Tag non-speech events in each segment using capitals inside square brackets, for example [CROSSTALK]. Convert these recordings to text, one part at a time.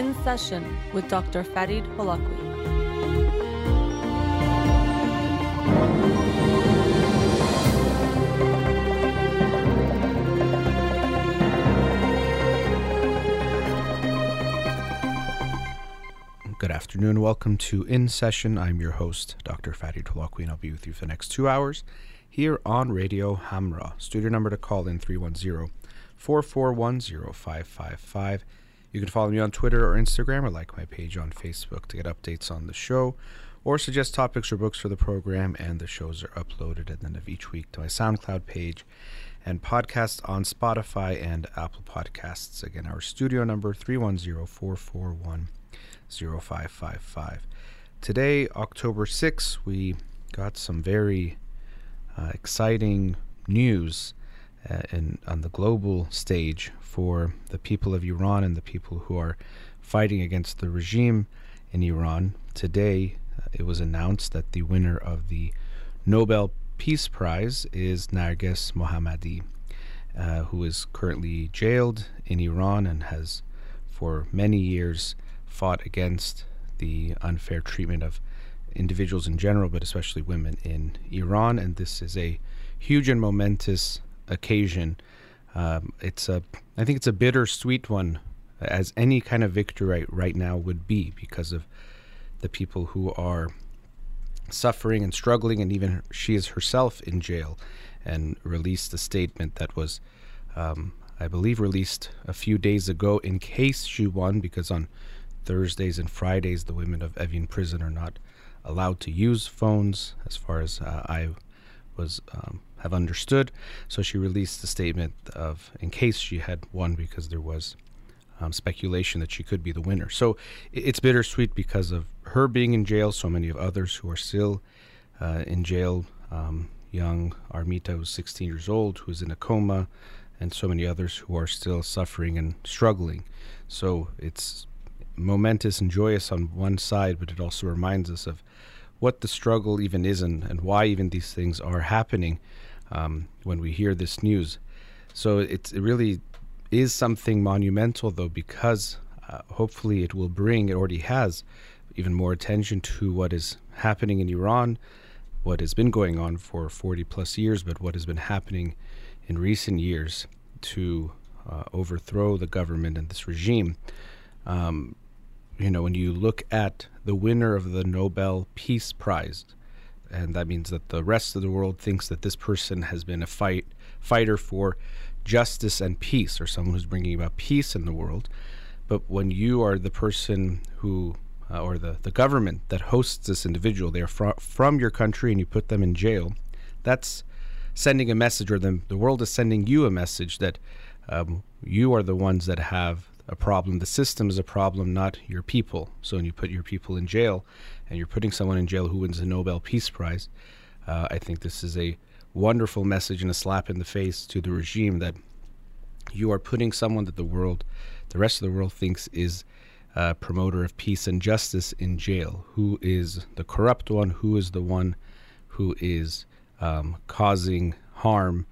In Session with Dr. Farid Holakouee. Good afternoon. Welcome to In Session. I'm your host, Dr. Farid Holakouee, and I'll be with you for the next two hours here on Radio Hamra. Studio number to call in 310 441 0555. You can follow me on Twitter or Instagram or like my page on Facebook to get updates on the show or suggest topics or books for the program. And the shows are uploaded at the end of each week to my SoundCloud page and podcast on Spotify and Apple Podcasts. Again, our studio number 310 441 0555. Today, October 6th, we got some very uh, exciting news uh, in, on the global stage for the people of Iran and the people who are fighting against the regime in Iran. Today, uh, it was announced that the winner of the Nobel Peace Prize is Narges Mohammadi, uh, who is currently jailed in Iran and has for many years fought against the unfair treatment of individuals in general, but especially women in Iran. And this is a huge and momentous occasion. Um, it's a, I think it's a bittersweet one, as any kind of victory right, now would be, because of the people who are suffering and struggling, and even she is herself in jail, and released a statement that was, um, I believe, released a few days ago in case she won, because on Thursdays and Fridays, the women of Evin prison are not allowed to use phones, as far as uh, I was um, have understood. So she released a statement of in case she had won, because there was um, speculation that she could be the winner. So it's bittersweet because of her being in jail. So many of others who are still uh, in jail. Um, young Armita, who's 16 years old, who's in a coma, and so many others who are still suffering and struggling. So it's momentous and joyous on one side, but it also reminds us of what the struggle even is and, and why even these things are happening um, when we hear this news. So it really is something monumental, though, because uh, hopefully it will bring, it already has, even more attention to what is happening in Iran, what has been going on for 40 plus years, but what has been happening in recent years to uh, overthrow the government and this regime. Um, you know, when you look at the winner of the Nobel Peace Prize, and that means that the rest of the world thinks that this person has been a fight fighter for justice and peace, or someone who's bringing about peace in the world. But when you are the person who, uh, or the, the government that hosts this individual, they are fr- from your country and you put them in jail, that's sending a message, or the, the world is sending you a message that um, you are the ones that have a problem. The system is a problem, not your people. So when you put your people in jail and you're putting someone in jail who wins the Nobel Peace Prize, uh, I think this is a wonderful message and a slap in the face to the regime that you are putting someone that the world, the rest of the world thinks is a promoter of peace and justice in jail. Who is the corrupt one? Who is the one who is um, causing harm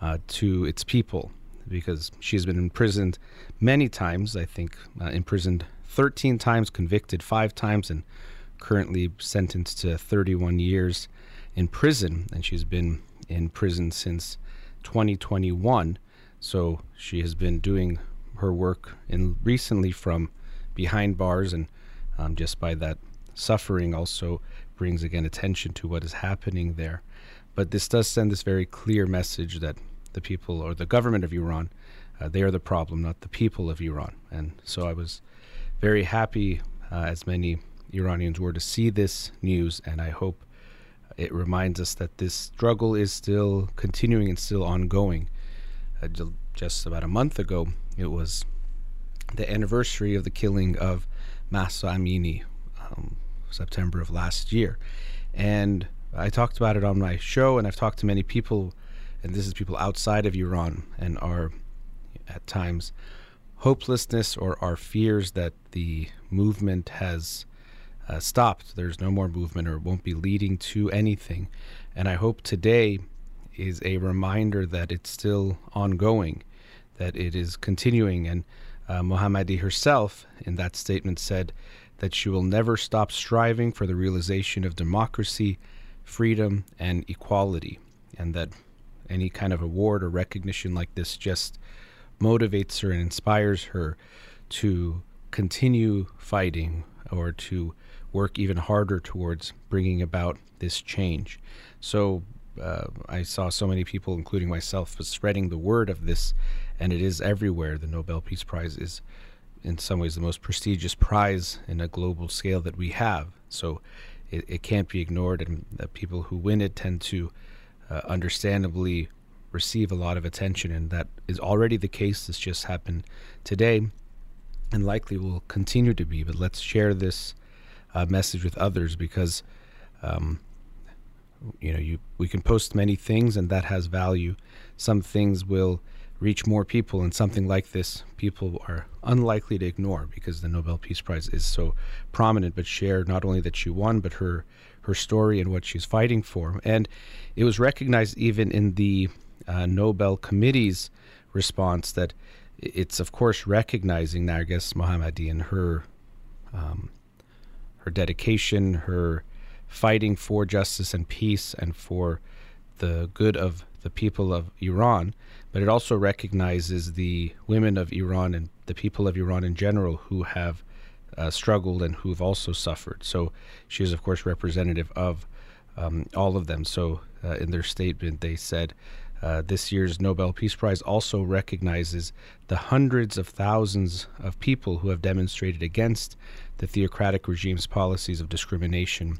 uh, to its people? Because she's been imprisoned many times. I think uh, imprisoned 13 times, convicted five times, and currently sentenced to 31 years in prison. And she's been in prison since 2021. So she has been doing her work in recently from behind bars, and um, just by that suffering also brings again attention to what is happening there. But this does send this very clear message that the people or the government of Iran uh, they are the problem, not the people of Iran. And so I was very happy, uh, as many Iranians were, to see this news, and I hope it reminds us that this struggle is still continuing and still ongoing. Uh, just about a month ago, it was the anniversary of the killing of Mahsa Amini, um, September of last year. And I talked about it on my show, and I've talked to many people, and this is people outside of Iran and are at times hopelessness or our fears that the movement has uh, stopped. There's no more movement or won't be leading to anything. And I hope today is a reminder that it's still ongoing, that it is continuing. And Uh, Mohammadi herself, in that statement, said that she will never stop striving for the realization of democracy, freedom, and equality, and that any kind of award or recognition like this just motivates her and inspires her to continue fighting or to work even harder towards bringing about this change. So uh, I saw so many people, including myself, spreading the word of this, and it is everywhere. The Nobel Peace Prize is, in some ways, the most prestigious prize in a global scale that we have. So it, it can't be ignored, and the people who win it tend to uh, understandably receive a lot of attention, and that is already the case. This just happened today, and likely will continue to be. But let's share this uh, message with others because. Um, you know you we can post many things and that has value some things will reach more people and something like this people are unlikely to ignore because the Nobel Peace Prize is so prominent but share not only that she won but her her story and what she's fighting for. And it was recognized even in the uh, Nobel Committee's response that it's of course recognizing Narges Mohammadi and her um, her dedication her fighting for justice and peace and for the good of the people of Iran, but it also recognizes the women of Iran and the people of Iran in general who have uh, struggled and who've also suffered. So she is, of course, representative of um, all of them. So uh, in their statement, they said uh, this year's Nobel Peace Prize also recognizes the hundreds of thousands of people who have demonstrated against the theocratic regime's policies of discrimination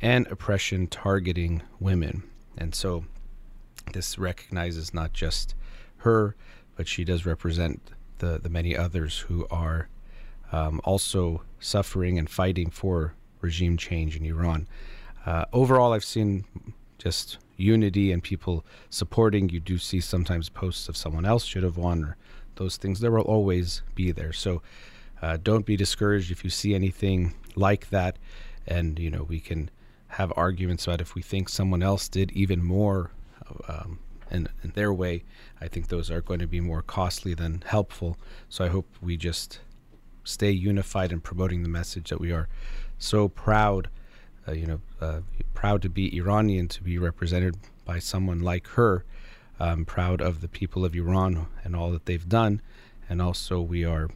and oppression targeting women. And so this recognizes not just her, but she does represent the, the many others who are um, also suffering and fighting for regime change in Iran. Uh, overall, I've seen just unity and people supporting. You do see sometimes posts of someone else should have won or those things. There will always be there. So uh, don't be discouraged if you see anything like that. And, you know, we can have arguments about if we think someone else did even more um, in, in their way. I think those are going to be more costly than helpful. So I hope we just stay unified in promoting the message that we are so proud, uh, you know, uh, proud to be Iranian, to be represented by someone like her. Proud of the people of Iran and all that they've done, and also we are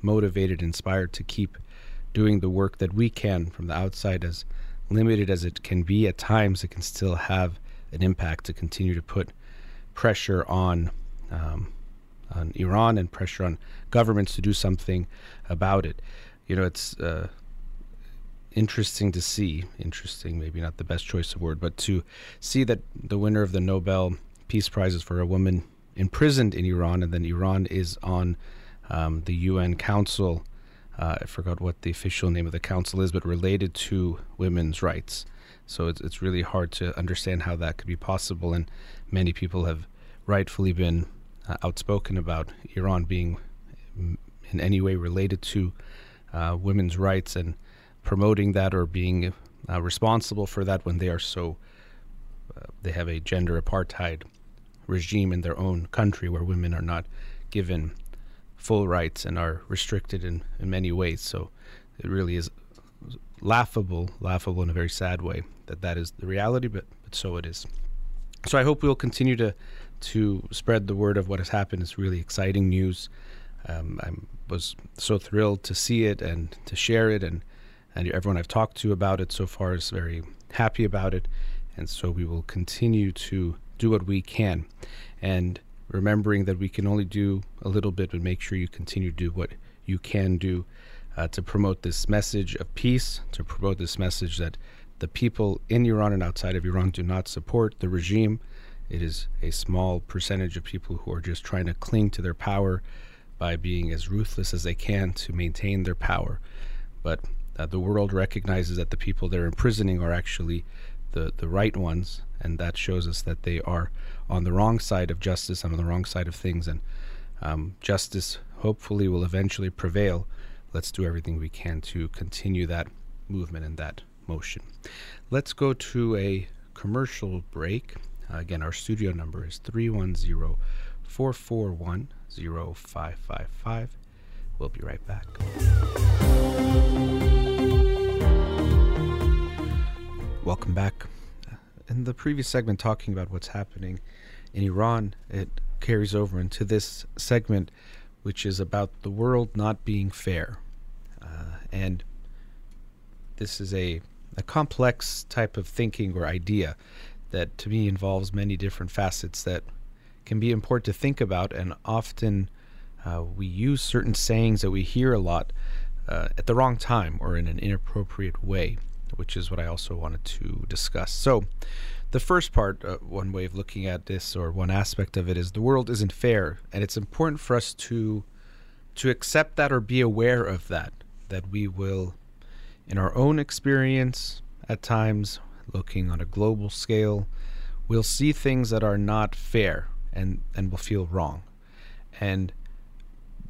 motivated, inspired to keep doing the work that we can from the outside as limited as it can be at times, it can still have an impact to continue to put pressure on um, on Iran and pressure on governments to do something about it. You know, it's uh, interesting to see. Interesting, maybe not the best choice of word, but to see that the winner of the Nobel Peace Prize is for a woman imprisoned in Iran, and then Iran is on um, the UN Council uh, I forgot what the official name of the council is, but related to women's rights. So it's, it's really hard to understand how that could be possible. And many people have rightfully been uh, outspoken about Iran being in any way related to uh, women's rights and promoting that or being uh, responsible for that when they are so, uh, they have a gender apartheid regime in their own country where women are not given full rights and are restricted in, in many ways. So it really is laughable, laughable in a very sad way that that is the reality, but, but so it is. So I hope we'll continue to to spread the word of what has happened. It's really exciting news. Um, I was so thrilled to see it and to share it, and and everyone I've talked to about it so far is very happy about it, and so we will continue to do what we can. And remembering that we can only do a little bit, but make sure you continue to do what you can do uh, to promote this message of peace, to promote this message that the people in Iran and outside of Iran do not support the regime. It is a small percentage of people who are just trying to cling to their power by being as ruthless as they can to maintain their power. But uh, the world recognizes that the people they're imprisoning are actually the, the right ones, and that shows us that they are on the wrong side of justice and on the wrong side of things. And um, justice hopefully will eventually prevail. Let's do everything we can to continue that movement and that motion. Let's go to a commercial break. Uh, again, our studio number is 310 441 0555. We'll be right back. Welcome back. In the previous segment, talking about what's happening in Iran, it carries over into this segment, which is about the world not being fair. Uh, and this is a, a complex type of thinking or idea that to me involves many different facets that can be important to think about and often uh, we use certain sayings that we hear a lot uh, at the wrong time or in an inappropriate way, which is what I also wanted to discuss. So, the first part, uh, one way of looking at this, or one aspect of it, is the world isn't fair, and it's important for us to to accept that or be aware of that. That we will, in our own experience, at times, looking on a global scale, we'll see things that are not fair and and will feel wrong, and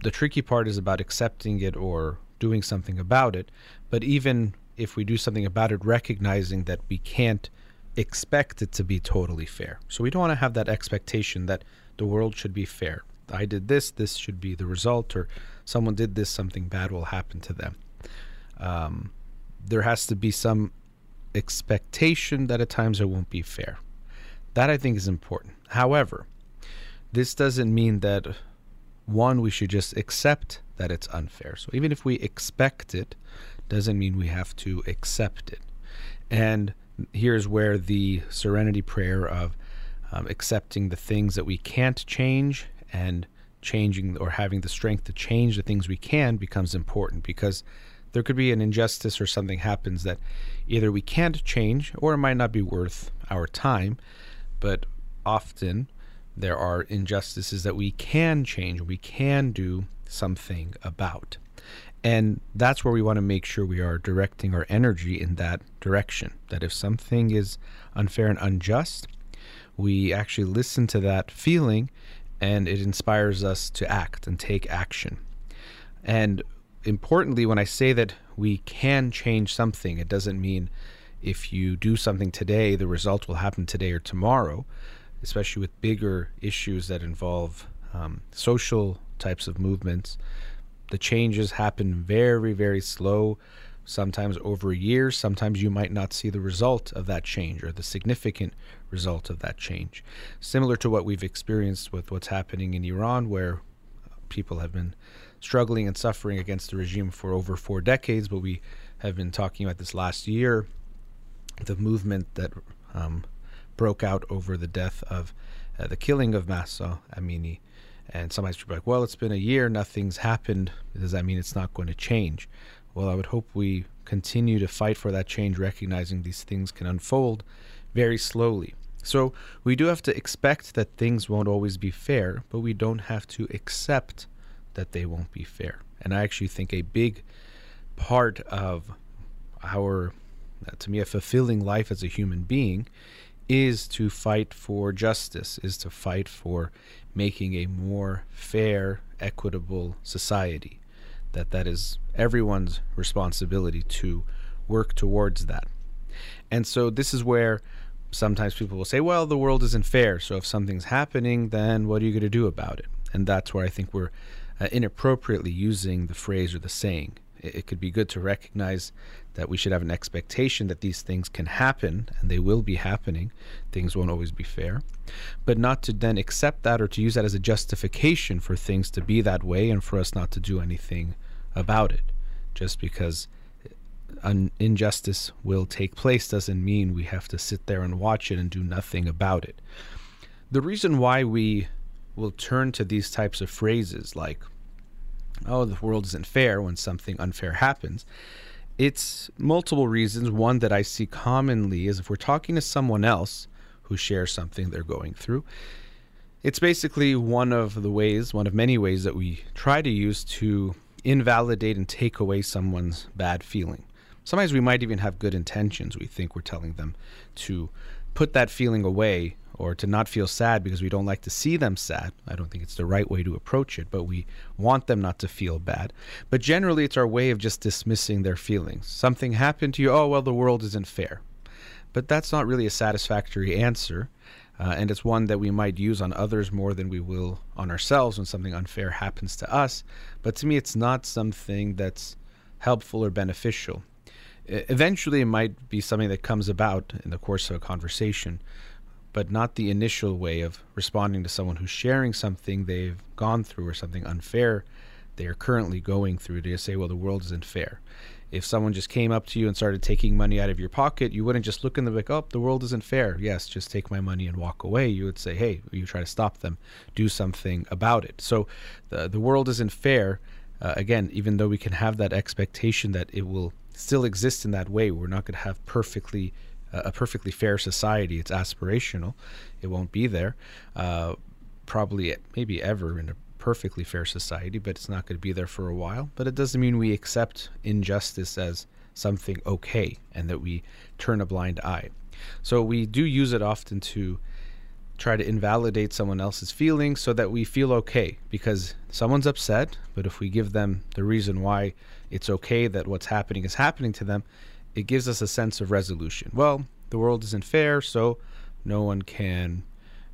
the tricky part is about accepting it or doing something about it. But even if we do something about it, recognizing that we can't expect it to be totally fair. So we don't want to have that expectation that the world should be fair. I did this, this should be the result, or someone did this, something bad will happen to them. Um, there has to be some expectation that at times it won't be fair. That I think is important. However, this doesn't mean that one, we should just accept that it's unfair. So even if we expect it, doesn't mean we have to accept it. And here's where the serenity prayer of um, accepting the things that we can't change and changing or having the strength to change the things we can becomes important because there could be an injustice or something happens that either we can't change or it might not be worth our time. But often there are injustices that we can change, we can do something about. And that's where we want to make sure we are directing our energy in that direction. That if something is unfair and unjust, we actually listen to that feeling and it inspires us to act and take action. And importantly, when I say that we can change something, it doesn't mean if you do something today, the result will happen today or tomorrow especially with bigger issues that involve um, social types of movements, the changes happen very, very slow, sometimes over years. Sometimes you might not see the result of that change or the significant result of that change. Similar to what we've experienced with what's happening in Iran, where people have been struggling and suffering against the regime for over four decades, but we have been talking about this last year, the movement that um, broke out over the death of uh, the killing of Mahsa Amini. And somebody's like, well, it's been a year, nothing's happened. Does that mean it's not going to change? Well, I would hope we continue to fight for that change, recognizing these things can unfold very slowly. So we do have to expect that things won't always be fair, but we don't have to accept that they won't be fair. And I actually think a big part of our, uh, to me, a fulfilling life as a human being is to fight for justice, is to fight for making a more fair, equitable society. That that is everyone's responsibility to work towards that. And so this is where sometimes people will say, well, the world isn't fair. So if something's happening, then what are you going to do about it? And that's where I think we're uh, inappropriately using the phrase or the saying. It, it could be good to recognize that we should have an expectation that these things can happen and they will be happening. Things won't always be fair. But not to then accept that or to use that as a justification for things to be that way and for us not to do anything about it. Just because an injustice will take place doesn't mean we have to sit there and watch it and do nothing about it. The reason why we will turn to these types of phrases like, oh, the world isn't fair when something unfair happens it's multiple reasons. One that I see commonly is if we're talking to someone else who shares something they're going through, it's basically one of the ways, one of many ways that we try to use to invalidate and take away someone's bad feeling. Sometimes we might even have good intentions. We think we're telling them to put that feeling away or to not feel sad because we don't like to see them sad. I don't think it's the right way to approach it, but we want them not to feel bad. But generally, it's our way of just dismissing their feelings. Something happened to you, oh, well, the world isn't fair. But that's not really a satisfactory answer. Uh, and it's one that we might use on others more than we will on ourselves when something unfair happens to us. But to me, it's not something that's helpful or beneficial. Eventually, it might be something that comes about in the course of a conversation, but not the initial way of responding to someone who's sharing something they've gone through or something unfair they are currently going through to say, well, the world isn't fair if someone just came up to you and started taking money out of your pocket, you wouldn't just look in the book, oh, the world isn't fair. Yes, just take my money and walk away. You would say, hey, you try to stop them, do something about it. So the, the world isn't fair. Uh, again, even though we can have that expectation that it will still exist in that way, we're not going to have perfectly uh, a perfectly fair society. It's aspirational. It won't be there. Uh, probably maybe ever in a perfectly fair society, but it's not going to be there for a while. But it doesn't mean we accept injustice as something okay and that we turn a blind eye. So we do use it often to try to invalidate someone else's feelings so that we feel okay because someone's upset, but if we give them the reason why it's okay that what's happening is happening to them, it gives us a sense of resolution. Well, the world isn't fair, so no one can,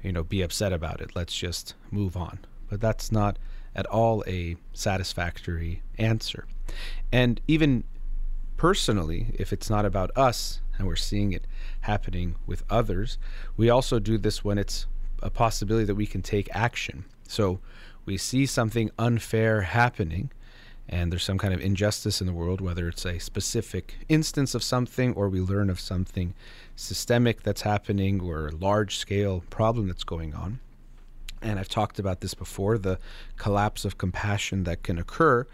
you know, be upset about it. Let's just move on but that's not at all a satisfactory answer. And even personally, if it's not about us and we're seeing it happening with others, we also do this when it's a possibility that we can take action. So we see something unfair happening and there's some kind of injustice in the world, whether it's a specific instance of something or we learn of something systemic that's happening or a large scale problem that's going on and I've talked about this before the collapse of compassion that can occur.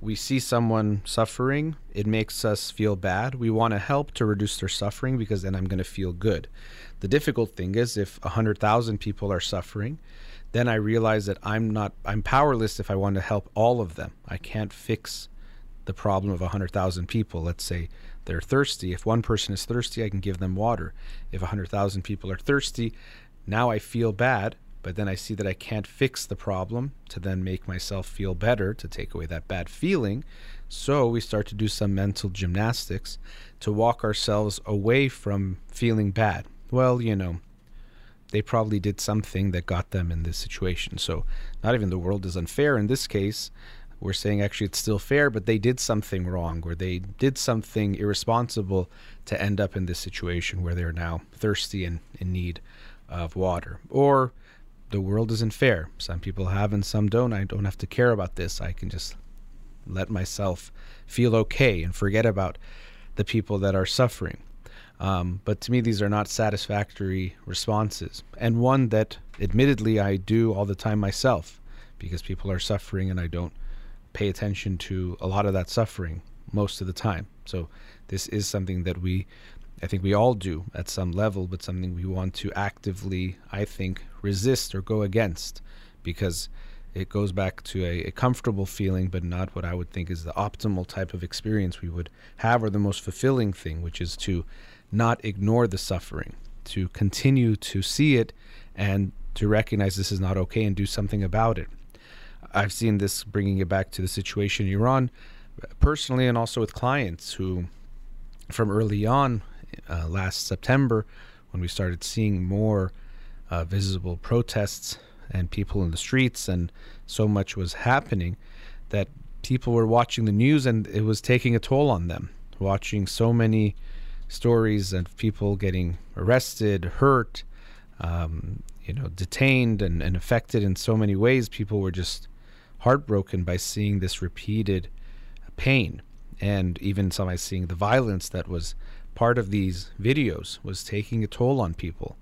We see someone suffering, it makes us feel bad. We want to help to reduce their suffering because then I'm going to feel good. The difficult thing is if 100,000 people are suffering, then I realize that I'm not I'm powerless if I want to help all of them. I can't fix the problem of 100,000 people. Let's say they're thirsty. If one person is thirsty, I can give them water. If 100,000 people are thirsty, now I feel bad but then I see that I can't fix the problem to then make myself feel better, to take away that bad feeling. So we start to do some mental gymnastics to walk ourselves away from feeling bad. Well, you know, they probably did something that got them in this situation. So not even the world is unfair in this case. We're saying actually it's still fair, but they did something wrong or they did something irresponsible to end up in this situation where they're now thirsty and in need of water. Or the world isn't fair. Some people have and some don't. I don't have to care about this. I can just let myself feel okay and forget about the people that are suffering. Um, but to me, these are not satisfactory responses. And one that, admittedly, I do all the time myself because people are suffering and I don't pay attention to a lot of that suffering most of the time. So, this is something that we I think we all do at some level, but something we want to actively, I think, resist or go against because it goes back to a, a, comfortable feeling, but not what I would think is the optimal type of experience we would have or the most fulfilling thing, which is to not ignore the suffering, to continue to see it and to recognize this is not okay and do something about it. I've seen this bringing it back to the situation in Iran uh, personally and also with clients who, from early on, uh, last September when we started seeing more uh, visible protests and people in the streets, and so much was happening that people were watching the news and it was taking a toll on them. Watching so many stories of people getting arrested, hurt, um, you know, detained and, and affected in so many ways, people were just heartbroken by seeing this repeated pain and even some by seeing the violence that was part of these videos was taking a toll on people.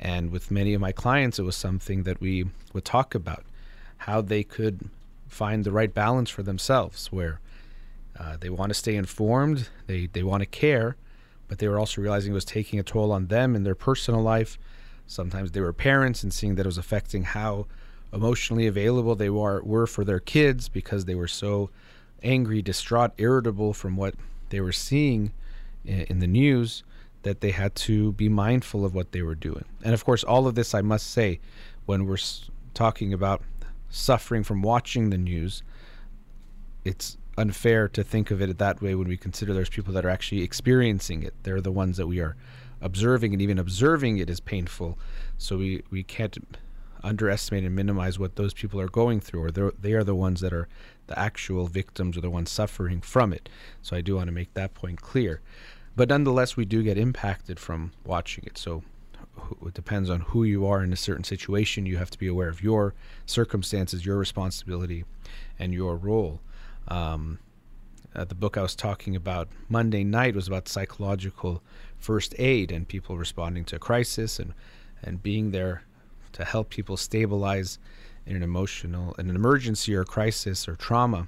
And with many of my clients, it was something that we would talk about how they could find the right balance for themselves, where uh, they want to stay informed, they, they want to care, but they were also realizing it was taking a toll on them in their personal life. Sometimes they were parents and seeing that it was affecting how emotionally available they were, were for their kids because they were so angry, distraught, irritable from what they were seeing in the news that they had to be mindful of what they were doing. And of course, all of this, I must say, when we're talking about suffering from watching the news, it's unfair to think of it that way when we consider there's people that are actually experiencing it. They're the ones that we are observing and even observing it is painful. So we, we can't underestimate and minimize what those people are going through, or they are the ones that are the actual victims or the ones suffering from it. So I do want to make that point clear. But nonetheless, we do get impacted from watching it. So it depends on who you are in a certain situation. You have to be aware of your circumstances, your responsibility, and your role. Um, uh, the book I was talking about Monday night was about psychological first aid and people responding to a crisis and and being there to help people stabilize in an emotional in an emergency or crisis or trauma.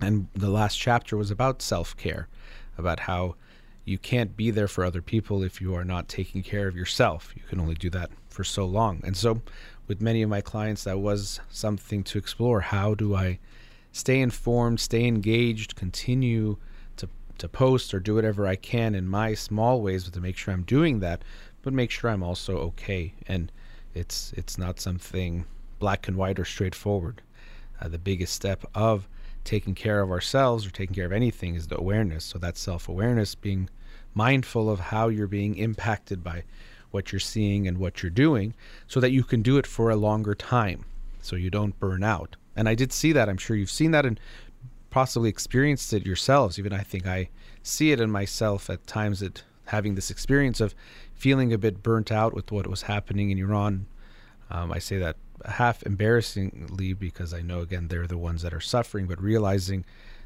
And the last chapter was about self-care, about how you can't be there for other people if you are not taking care of yourself. You can only do that for so long. And so with many of my clients that was something to explore. How do I stay informed, stay engaged, continue to, to post or do whatever I can in my small ways to make sure I'm doing that, but make sure I'm also okay. And it's it's not something black and white or straightforward. Uh, the biggest step of taking care of ourselves or taking care of anything is the awareness. So that's self awareness, being mindful of how you're being impacted by what you're seeing and what you're doing, so that you can do it for a longer time, so you don't burn out. And I did see that. I'm sure you've seen that and possibly experienced it yourselves. Even I think I see it in myself at times that having this experience of feeling a bit burnt out with what was happening in Iran. Um, I say that half embarrassingly because I know again they're the ones that are suffering, but realizing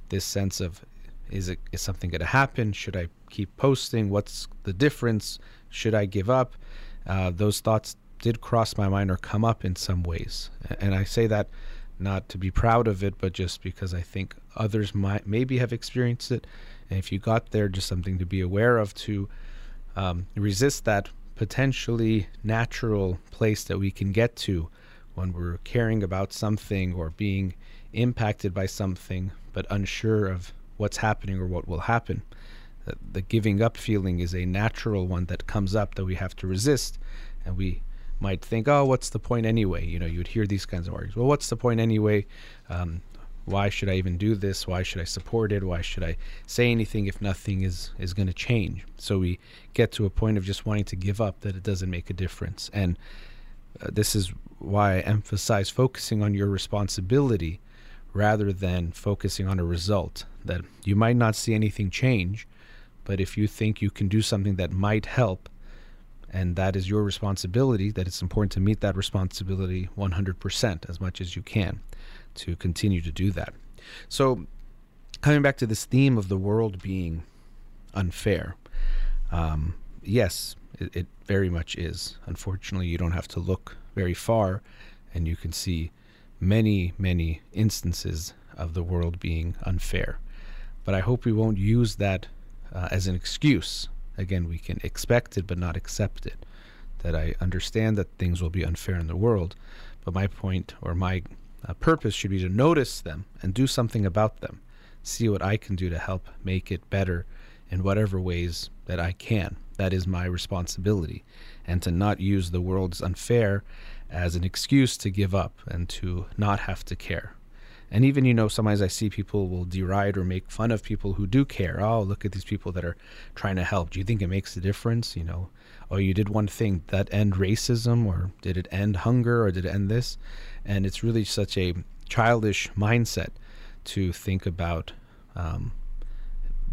this sense of is it is something going to happen? Should I keep posting? What's the difference? Should I give up? Uh, those thoughts did cross my mind or come up in some ways, and I say that not to be proud of it, but just because I think others might maybe have experienced it. And if you got there, just something to be aware of to um, resist that potentially natural place that we can get to when we're caring about something or being impacted by something, but unsure of what's happening or what will happen. The giving up feeling is a natural one that comes up that we have to resist, and we might think, oh, what's the point anyway? You know, you'd hear these kinds of arguments. Well, what's the point anyway? Um, why should I even do this? Why should I support it? Why should I say anything if nothing is is going to change? So we get to a point of just wanting to give up that it doesn't make a difference. And this is why I emphasize focusing on your responsibility rather than focusing on a result. That you might not see anything change, but if you think you can do something that might help, and that is your responsibility that it's important to meet that responsibility 100% as much as you can to continue to do that so coming back to this theme of the world being unfair um, yes it, it very much is unfortunately you don't have to look very far and you can see many many instances of the world being unfair but i hope we won't use that uh, as an excuse again, we can expect it but not accept it. That I understand that things will be unfair in the world, but my point or my uh, purpose should be to notice them and do something about them. See what I can do to help make it better in whatever ways that I can. That is my responsibility. And to not use the world's unfair as an excuse to give up and to not have to care. And even, you know, sometimes I see people will deride or make fun of people who do care. Oh, look at these people that are trying to help. Do you think it makes a difference? You know, oh, you did one thing that end racism, or did it end hunger, or did it end this? And it's really such a childish mindset to think about. Um,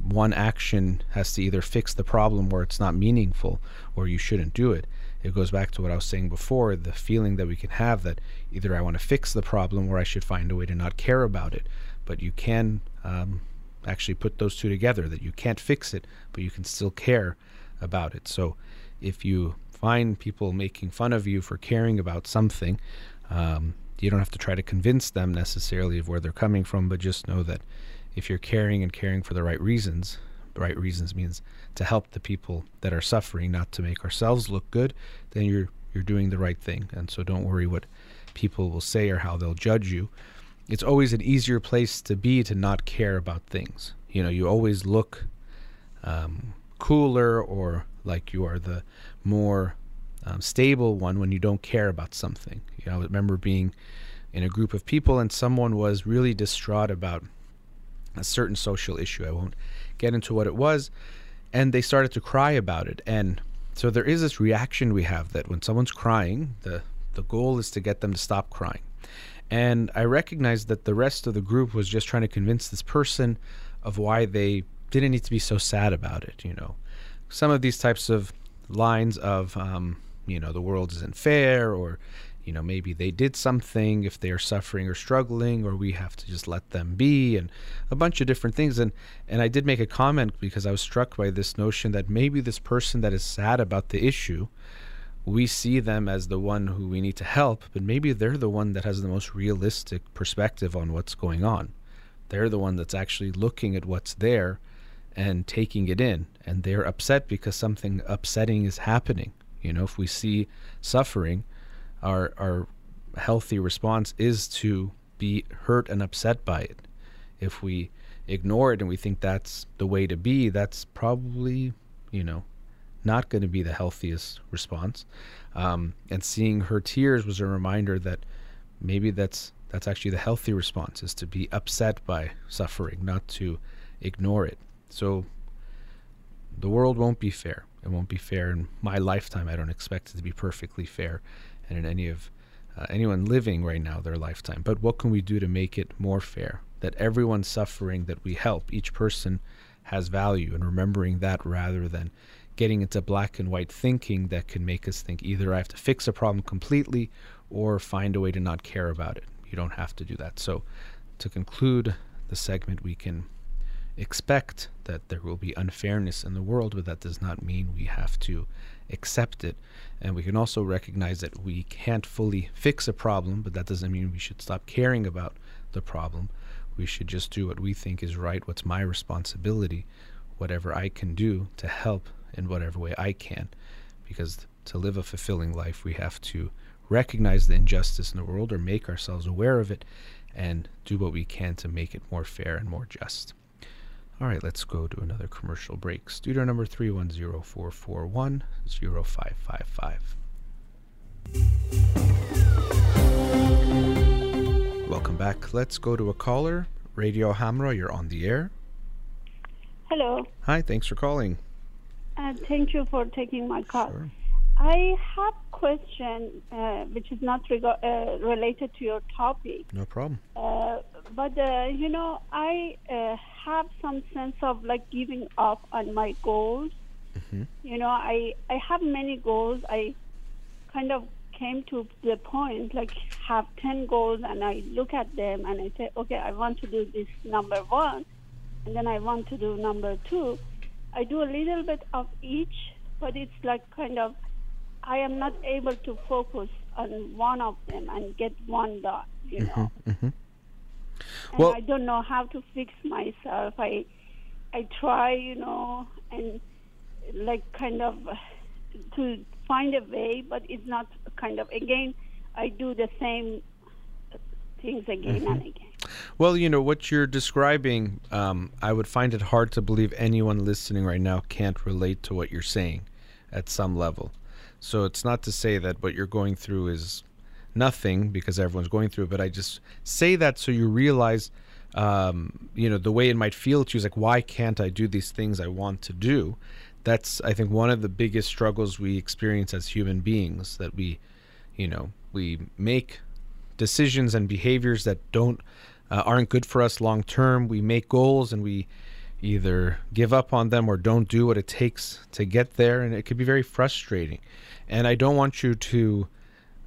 one action has to either fix the problem or it's not meaningful or you shouldn't do it it goes back to what I was saying before the feeling that we can have that either I want to fix the problem or I should find a way to not care about it. But you can um, actually put those two together that you can't fix it, but you can still care about it. So if you find people making fun of you for caring about something, um, you don't have to try to convince them necessarily of where they're coming from, but just know that if you're caring and caring for the right reasons, the right reasons means to help the people that are suffering, not to make ourselves look good, then you're you're doing the right thing. And so don't worry what people will say or how they'll judge you. It's always an easier place to be to not care about things. You know, you always look um, cooler or like you are the more um, stable one when you don't care about something. You know, I remember being in a group of people and someone was really distraught about a certain social issue. I won't get into what it was, and they started to cry about it. And so there is this reaction we have that when someone's crying, the the goal is to get them to stop crying. And I recognized that the rest of the group was just trying to convince this person of why they didn't need to be so sad about it. You know, some of these types of lines of, um, you know, the world isn't fair, or, you know, maybe they did something if they are suffering or struggling, or we have to just let them be, and a bunch of different things. And and I did make a comment because I was struck by this notion that maybe this person that is sad about the issue we see them as the one who we need to help, but maybe they're the one that has the most realistic perspective on what's going on. They're the one that's actually looking at what's there and taking it in, and they're upset because something upsetting is happening. You know, if we see suffering, our our healthy response is to be hurt and upset by it. If we ignore it and we think that's the way to be, that's probably, you know, not going to be the healthiest response. Um, and seeing her tears was a reminder that maybe that's that's actually the healthy response is to be upset by suffering, not to ignore it. So the world won't be fair. It won't be fair in my lifetime. I don't expect it to be perfectly fair, and in any of uh, anyone living right now their lifetime. But what can we do to make it more fair? That everyone suffering that we help, each person has value, and remembering that rather than getting into black and white thinking that can make us think either I have to fix a problem completely or find a way to not care about it. You don't have to do that. So, to conclude the segment, we can expect that there will be unfairness in the world, but that does not mean we have to accept it. And we can also recognize that we can't fully fix a problem, but that doesn't mean we should stop caring about the problem. We should just do what we think is right, what's my responsibility, whatever I can do to help in whatever way I can. Because to live a fulfilling life, we have to recognize the injustice in the world or make ourselves aware of it and do what we can to make it more fair and more just. All right, let's go to another commercial break. Studio number 310 Welcome back. Let's go to a caller. Radio Hamra, you're on the air. Hello. Hi, thanks for calling. Uh, thank you for taking my call. Sure. I have question uh, which is not reg- uh, related to your topic. No problem. Uh, but, uh, you know, I uh, have some sense of like giving up on my goals. Mm-hmm. You know, I, I have many goals. I kind of came to the point like have 10 goals and I look at them and I say, okay, I want to do this number one and then I want to do number two I do a little bit of each, but it's like kind of I am not able to focus on one of them and get one done. You know. Mm-hmm. And Well- I don't know how to fix myself. I I try, you know, and like kind of to find a way, but it's not kind of again. I do the same things again and again. Well, you know, what you're describing, um, I would find it hard to believe anyone listening right now can't relate to what you're saying at some level. So it's not to say that what you're going through is nothing because everyone's going through it, but I just say that so you realize, um, you know, the way it might feel to you is like, why can't I do these things I want to do? That's, I think, one of the biggest struggles we experience as human beings that we, you know, we make decisions and behaviors that don't uh, aren't good for us long term. We make goals and we either give up on them or don't do what it takes to get there, and it could be very frustrating. And I don't want you to,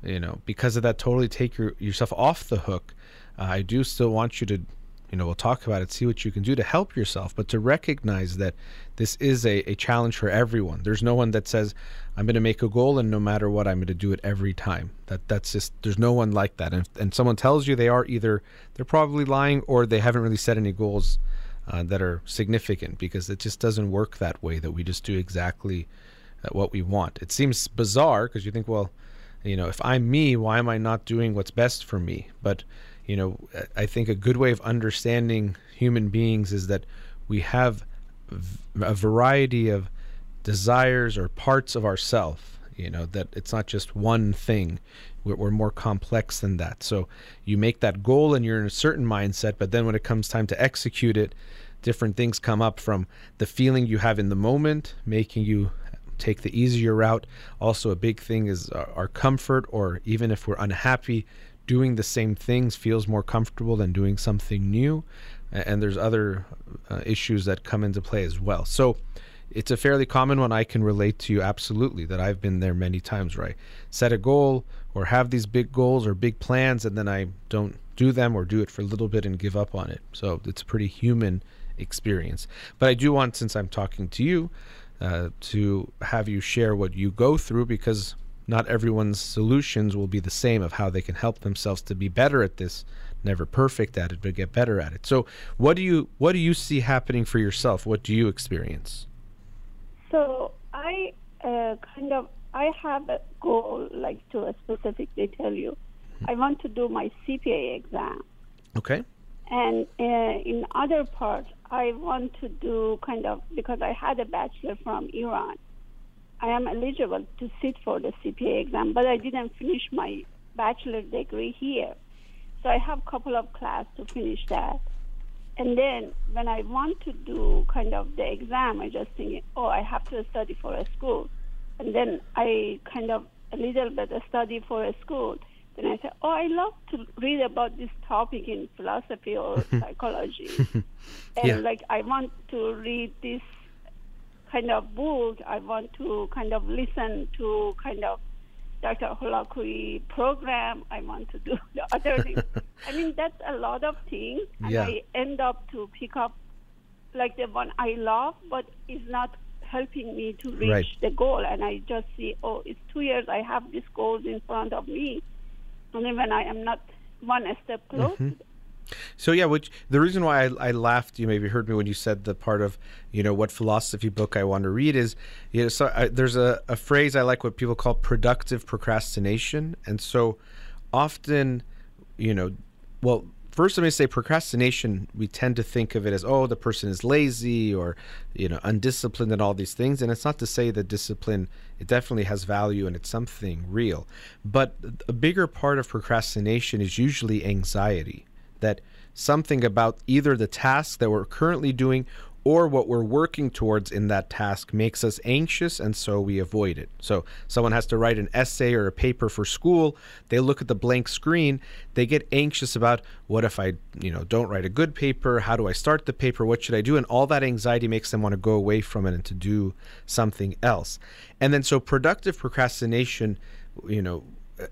you know, because of that, totally take your, yourself off the hook. Uh, I do still want you to, you know, we'll talk about it, see what you can do to help yourself, but to recognize that this is a, a challenge for everyone. There's no one that says, I'm going to make a goal and no matter what, I'm going to do it every time. That that's just there's no one like that. And and someone tells you they are either they're probably lying or they haven't really set any goals uh, that are significant because it just doesn't work that way. That we just do exactly uh, what we want. It seems bizarre because you think, well, you know, if I'm me, why am I not doing what's best for me? But you know, I think a good way of understanding human beings is that we have a variety of desires or parts of ourself you know that it's not just one thing we're, more complex than that so you make that goal and you're in a certain mindset but then when it comes time to execute it different things come up from the feeling you have in the moment making you take the easier route. Also, a big thing is our, our comfort, or even if we're unhappy, doing the same things feels more comfortable than doing something new. And there's other uh, issues that come into play as well. So, it's a fairly common one. I can relate to you absolutely that I've been there many times where I set a goal or have these big goals or big plans and then I don't do them or do it for a little bit and give up on it. So it's a pretty human experience. But I do want, since I'm talking to you, uh, to have you share what you go through because not everyone's solutions will be the same of how they can help themselves to be better at this never perfect at it but get better at it. So what do you what do you see happening for yourself? What do you experience so I uh, kind of I have a goal, like to specifically tell you, I want to do my CPA exam. Okay. And uh, in other parts, I want to do kind of because I had a bachelor from Iran. I am eligible to sit for the CPA exam, but I didn't finish my bachelor degree here. So I have a couple of class to finish that. And then when I want to do kind of the exam, I just think, oh, I have to study for a school. And then I kind of a little bit study for a school. Then I say, oh, I love to read about this topic in philosophy or [LAUGHS] psychology. [LAUGHS] and Yeah. like I want to read this kind of book. I want to kind of listen to kind of Dr. Holakouee program. I want to do the [LAUGHS] other thing. [LAUGHS] I mean, that's a lot of things, and Yeah. I end up to pick up like the one I love, but is not helping me to reach Right. the goal. And I just see, oh, it's two years. I have this goal in front of me, and when I am not one step close, mm-hmm. So yeah, which the reason why I, I laughed, you maybe heard me when you said the part of you know what philosophy book I want to read is you know so I, there's a, a phrase I like what people call productive procrastination, and so often you know well first let me say procrastination we tend to think of it as oh the person is lazy or you know undisciplined and all these things. And it's not to say that discipline it definitely has value and it's something real. But a bigger part of procrastination is usually anxiety that something about either the task that we're currently doing or what we're working towards in that task makes us anxious and so we avoid it. So someone has to write an essay or a paper for school, they look at the blank screen, they get anxious about what if I, you know, don't write a good paper, how do I start the paper, what should I do? And all that anxiety makes them want to go away from it and to do something else. And then so productive procrastination, you know,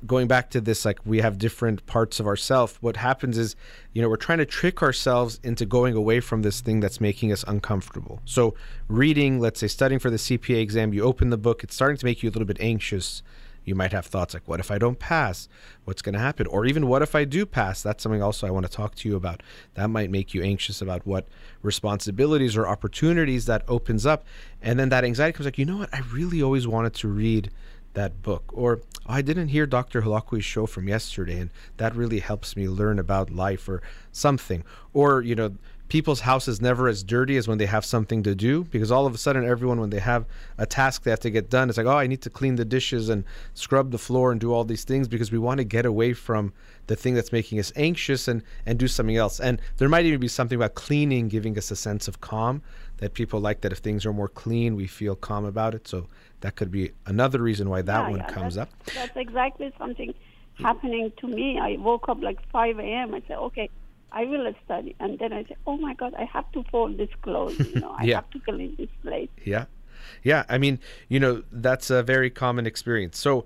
going back to this like we have different parts of ourself what happens is you know we're trying to trick ourselves into going away from this thing that's making us uncomfortable. So reading let's say studying for the cpa exam you open the book it's starting to make you a little bit anxious. You might have thoughts like what if i don't pass? What's going to happen? Or even what if i do pass? That's something also i want to talk to you about. That might make you anxious about what responsibilities or opportunities that opens up. And then that anxiety comes like you know what? I really always wanted to read that book. Or oh, i didn't hear dr Holakouee's show from yesterday and that really helps me learn about life or something. Or you know people's house is never as dirty as when they have something to do because all of a sudden everyone when they have a task they have to get done it's like oh i need to clean the dishes and scrub the floor and do all these things because we want to get away from the thing that's making us anxious and and do something else. And there might even be something about cleaning giving us a sense of calm that people like that if things are more clean we feel calm about it so that could be another reason why that Yeah, one yeah, comes up that's, That's exactly something happening to me. I woke up like 5 a.m. I said, okay, I will study. And then I said, oh my God, I have to fold this clothes. You know, [LAUGHS] I Yeah. have to clean this place. Yeah. Yeah. I mean, you know, that's a very common experience. So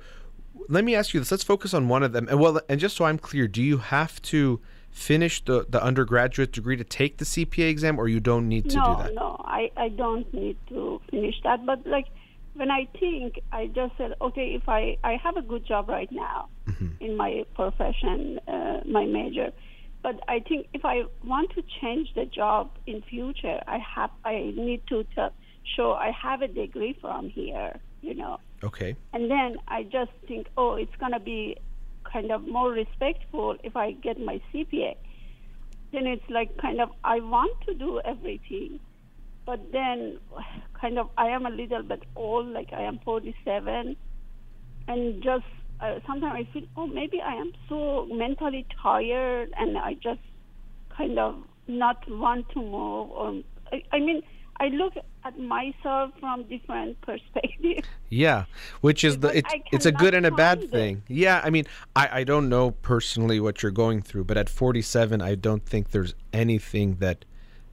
let me ask you this. Let's focus on one of them. And well, and just so I'm clear, do you have to finish the, the undergraduate degree to take the CPA exam or you don't need to no, do that? no, I, I don't need to finish that. But like when I think, I just said, okay, if I, I have a good job right now Mm-hmm. in my profession, uh, my major. But I think if I want to change the job in future, I have I need to tell, show I have a degree from here, you know. Okay. And then I just think, oh, it's going to be kind of more respectful if I get my CPA. Then it's like kind of, I want to do everything. But then kind of, I am a little bit old, like I am 47. And just uh, sometimes I feel, oh, maybe I am so mentally tired and I just kind of not want to move. Or I, I mean, I look at myself from different [LAUGHS] perspectives. Yeah, which is the it, it's a good and a bad find it. thing. Yeah, I mean, I I don't know personally what you're going through, but at 47, I don't think there's anything that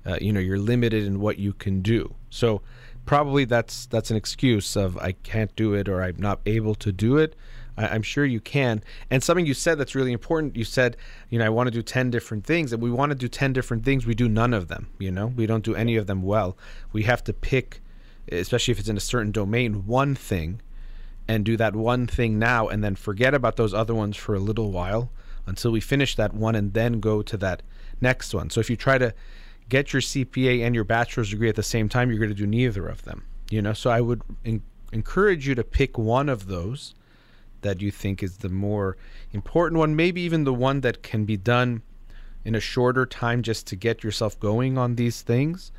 uh, you know you're limited in what you can do. So probably that's that's an excuse of I can't do it or I'm not able to do it. I, I'm sure you can. And something you said that's really important. You said, you know, I want to do 10 different things, and we want to do 10 different things. We do none of them. You know, we don't do any of them well. We have to pick, especially if it's in a certain domain, one thing and do that one thing now and then forget about those other ones for a little while until we finish that one and then go to that next one. So if you try to get your CPA and your bachelor's degree at the same time, you're going to do neither of them. You know, so I would en- encourage you to pick one of those that you think is the more important one, maybe even the one that can be done in a shorter time just to get yourself going on these things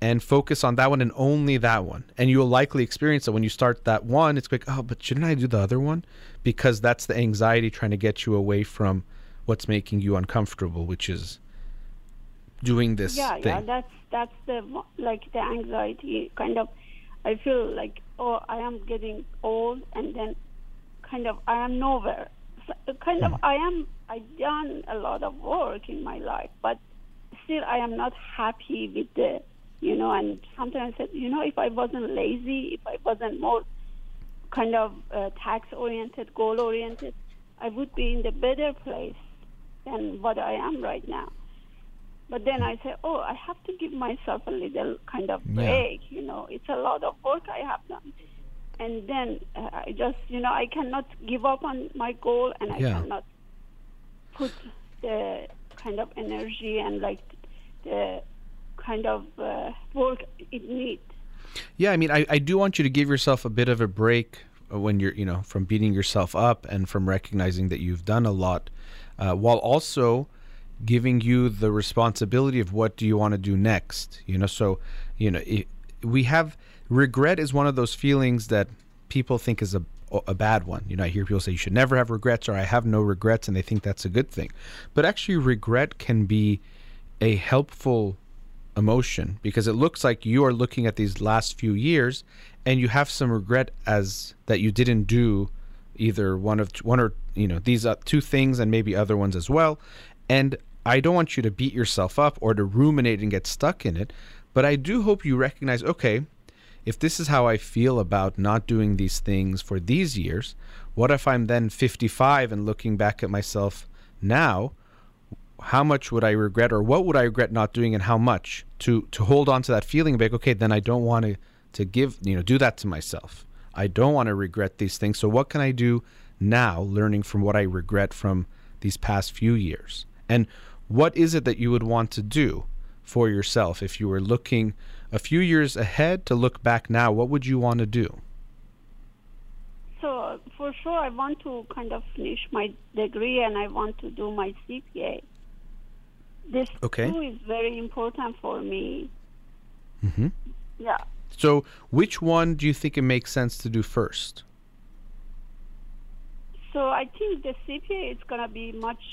and focus on that one and only that one. And you'll likely experience that when you start that one, it's like, oh, but shouldn't I do the other one? Because that's the anxiety trying to get you away from what's making you uncomfortable, which is doing this yeah, thing. yeah, that's that's the like the anxiety kind of. I feel like oh, I am getting old, and then kind of I am nowhere. So, kind Hmm. of I am. I've done a lot of work in my life, but still I am not happy with the, you know. And sometimes I said, you know, if I wasn't lazy, if I wasn't more kind of uh, tax oriented, goal oriented, I would be in the better place than what I am right now. But then I say, oh, I have to give myself a little kind of Yeah. break. You know, it's a lot of work I have done. And then uh, I just, you know, I cannot give up on my goal and I Yeah. cannot put the kind of energy and like the kind of uh, work it needs. Yeah, I mean, I, I do want you to give yourself a bit of a break uh, when you're, you know, from beating yourself up and from recognizing that you've done a lot, uh, while also giving you the responsibility of what do you want to do next. You know, so you know, i we have regret is one of those feelings that people think is a a bad one. You know, I hear people say you should never have regrets or I have no regrets, and they think that's a good thing. But actually, regret can be a helpful emotion because it looks like you are looking at these last few years and you have some regret as that you didn't do either one of one or you know these uh, two things and maybe other ones as well and I don't want you to beat yourself up or to ruminate and get stuck in it but I do hope you recognize okay if this is how I feel about not doing these things for these years what if I'm then 55 and looking back at myself now how much would I regret or what would I regret not doing and how much to to hold on to that feeling like okay then I don't want to to give you know do that to myself. I don't want to regret these things. So what can I do now learning from what I regret from these past few years? And what is it that you would want to do for yourself if you were looking a few years ahead to look back now what would you want to do So for sure, I want to kind of finish my degree and I want to do my CPA. This Okay. too is very important for me. mm-hmm. Yeah. so which one do you think it makes sense to do first So I think the CPA is gonna be much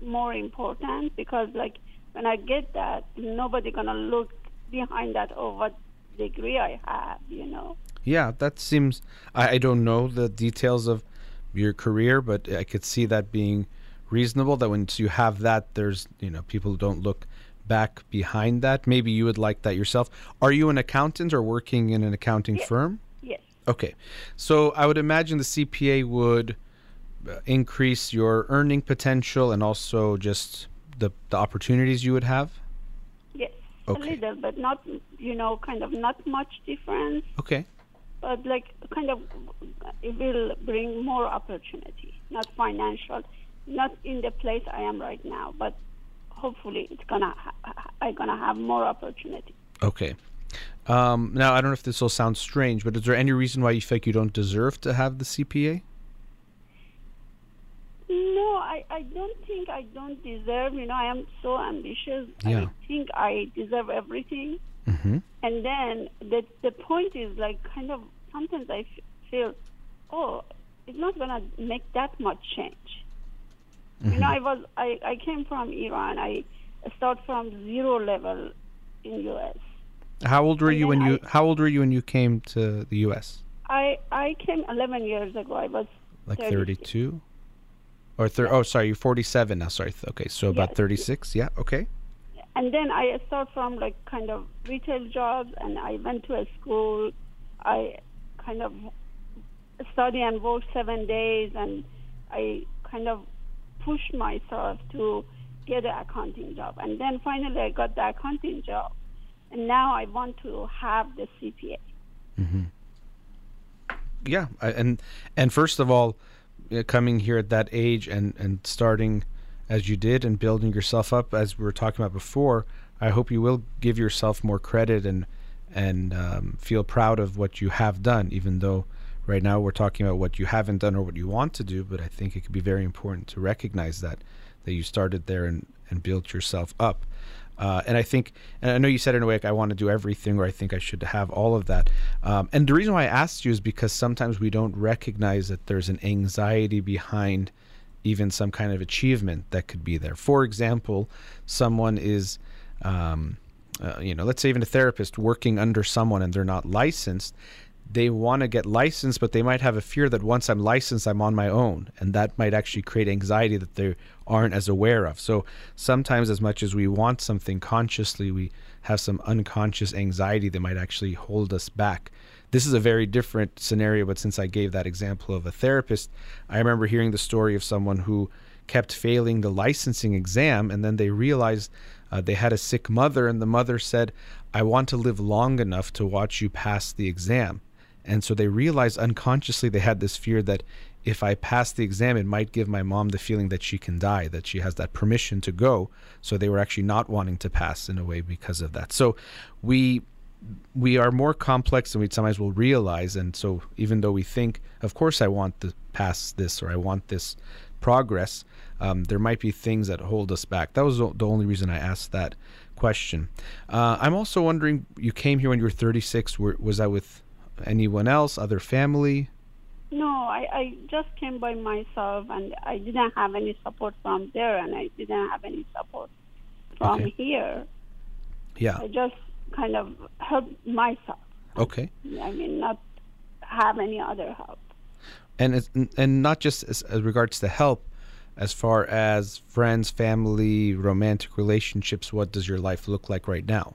more important because like when I get that, nobody gonna look behind that. or what degree I have, you know? Yeah, that seems. I, I don't know the details of your career, but I could see that being reasonable. That once you have that, there's you know people don't look back behind that. Maybe you would like that yourself. Are you an accountant or working in an accounting Yes. firm? Yes. Okay, so I would imagine the CPA would uh, increase your earning potential and also just the the opportunities you would have. Okay. A little, but not, you know, kind of not much difference. Okay. but like kind of it will bring more opportunity not financial not in the place i am right now but hopefully it's gonna ha- i'm gonna have more opportunity Okay. Um, now I don't know if this will sound strange, but is there any reason why you think you don't deserve to have the CPA? No i i don't think i don't deserve you know i am so ambitious Yeah. i think i deserve everything Mm-hmm. and then the the point is like kind of sometimes i f- feel oh it's not gonna make that much change You know, I was I, I came from Iran. I start from zero level in US, How old were And you when then you How old were you when you came to the U.S.? I I came 11 years ago. I was Like 32? Or thir- oh, sorry, you're 47 now. Sorry. Okay, so about Yes. 36. Yeah. Okay. and then I start from like kind of retail jobs, and I went to a school. I kind of study and work seven days, and I kind of pushed myself to get an accounting job, and then finally I got the accounting job, and now I want to have the CPA. Mm-hmm. Yeah, I- and and first of all, coming here at that age and and starting as you did and building yourself up as we were talking about before, I hope you will give yourself more credit and and um, feel proud of what you have done, even though right now we're talking about what you haven't done or what you want to do. But I think it could be very important to recognize that that you started there and and built yourself up. Uh, and I think, and I know you said in a way, like, I want to do everything, or I think I should have all of that. Um, and the reason why I asked you is because sometimes we don't recognize that there's an anxiety behind even some kind of achievement that could be there. For example, someone is, um, uh, you know, let's say even a therapist working under someone and they're not licensed. They want to get licensed, but they might have a fear that once I'm licensed, I'm on my own. And that might actually create anxiety that they aren't as aware of. So sometimes, as much as we want something consciously, we have some unconscious anxiety that might actually hold us back. This is a very different scenario, but since I gave that example of a therapist, I remember hearing the story of someone who kept failing the licensing exam and then they realized uh, they had a sick mother and the mother said i want to live long enough to watch you pass the exam and so they realized unconsciously they had this fear that if i pass the exam it might give my mom the feeling that she can die that she has that permission to go. So they were actually not wanting to pass in a way because of that. So we we are more complex than we sometimes will realize. And so even though we think of course i want to pass this or i want this progress um, there might be things that hold us back. That was the only reason i asked that question. Uh, i'm also wondering you came here when you were 36 were, was that with anyone else other family No, I, I just came by myself, and I didn't have any support from there, and I didn't have any support from Okay. here. yeah I just kind of helped myself. okay I mean, not have any other help. and it's, and not just as, as regards to help as far as friends family romantic relationships what does your life look like right now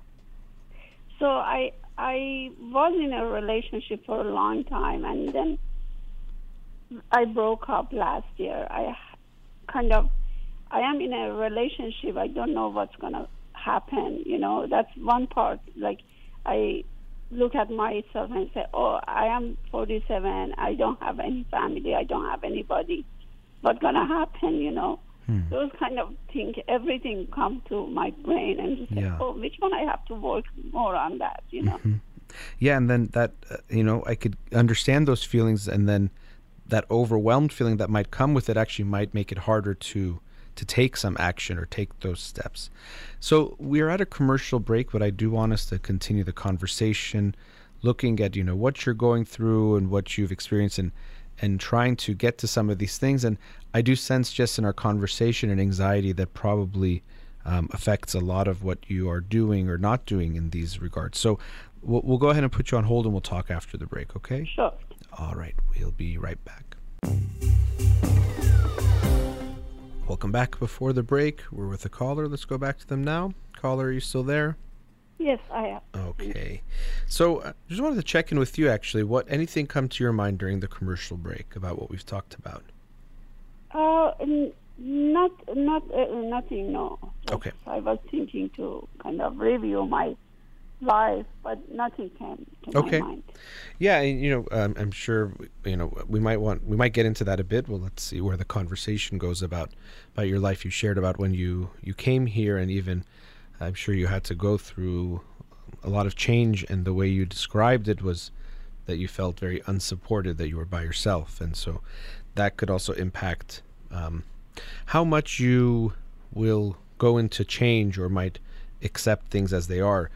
So I I was in a relationship for a long time, and then I broke up last year. I kind of I am in a relationship. I don't know what's gonna happen. You know, that's one part. Like I look at myself and say, "Oh, I am 47. I don't have any family. I don't have anybody. What's gonna happen?" You know. Those kind of things, everything come to my brain and just say, Yeah. oh, which one I have to work more on that, you know? yeah and then that uh, you know i could understand those feelings and then that overwhelmed feeling that might come with it actually might make it harder to to take some action or take those steps so we're at a commercial break but i do want us to continue the conversation looking at you know what you're going through and what you've experienced and and trying to get to some of these things and i do sense just in our conversation an anxiety that probably um, affects a lot of what you are doing or not doing in these regards so we'll, we'll go ahead and put you on hold and we'll talk after the break okay Sure. all right, we'll be right back. Welcome back before the break. We're with a caller. Let's go back to them now. Caller, are you still there? Yes, I am. Okay. So, uh, just wanted to check in with you actually. What anything come to your mind during the commercial break about what we've talked about? Uh, n- not, not, uh, nothing. No. Just Okay. I was thinking to kind of review my life, but nothing came to Okay. my mind. Yeah, and, you know, um, I'm sure you know we might want we might get into that a bit. Well, let's see where the conversation goes about about your life you shared about when you you came here, and even I'm sure you had to go through a lot of change. And the way you described it was that you felt very unsupported, that you were by yourself, and so that could also impact um, how much you will go into change or might accept things as they are.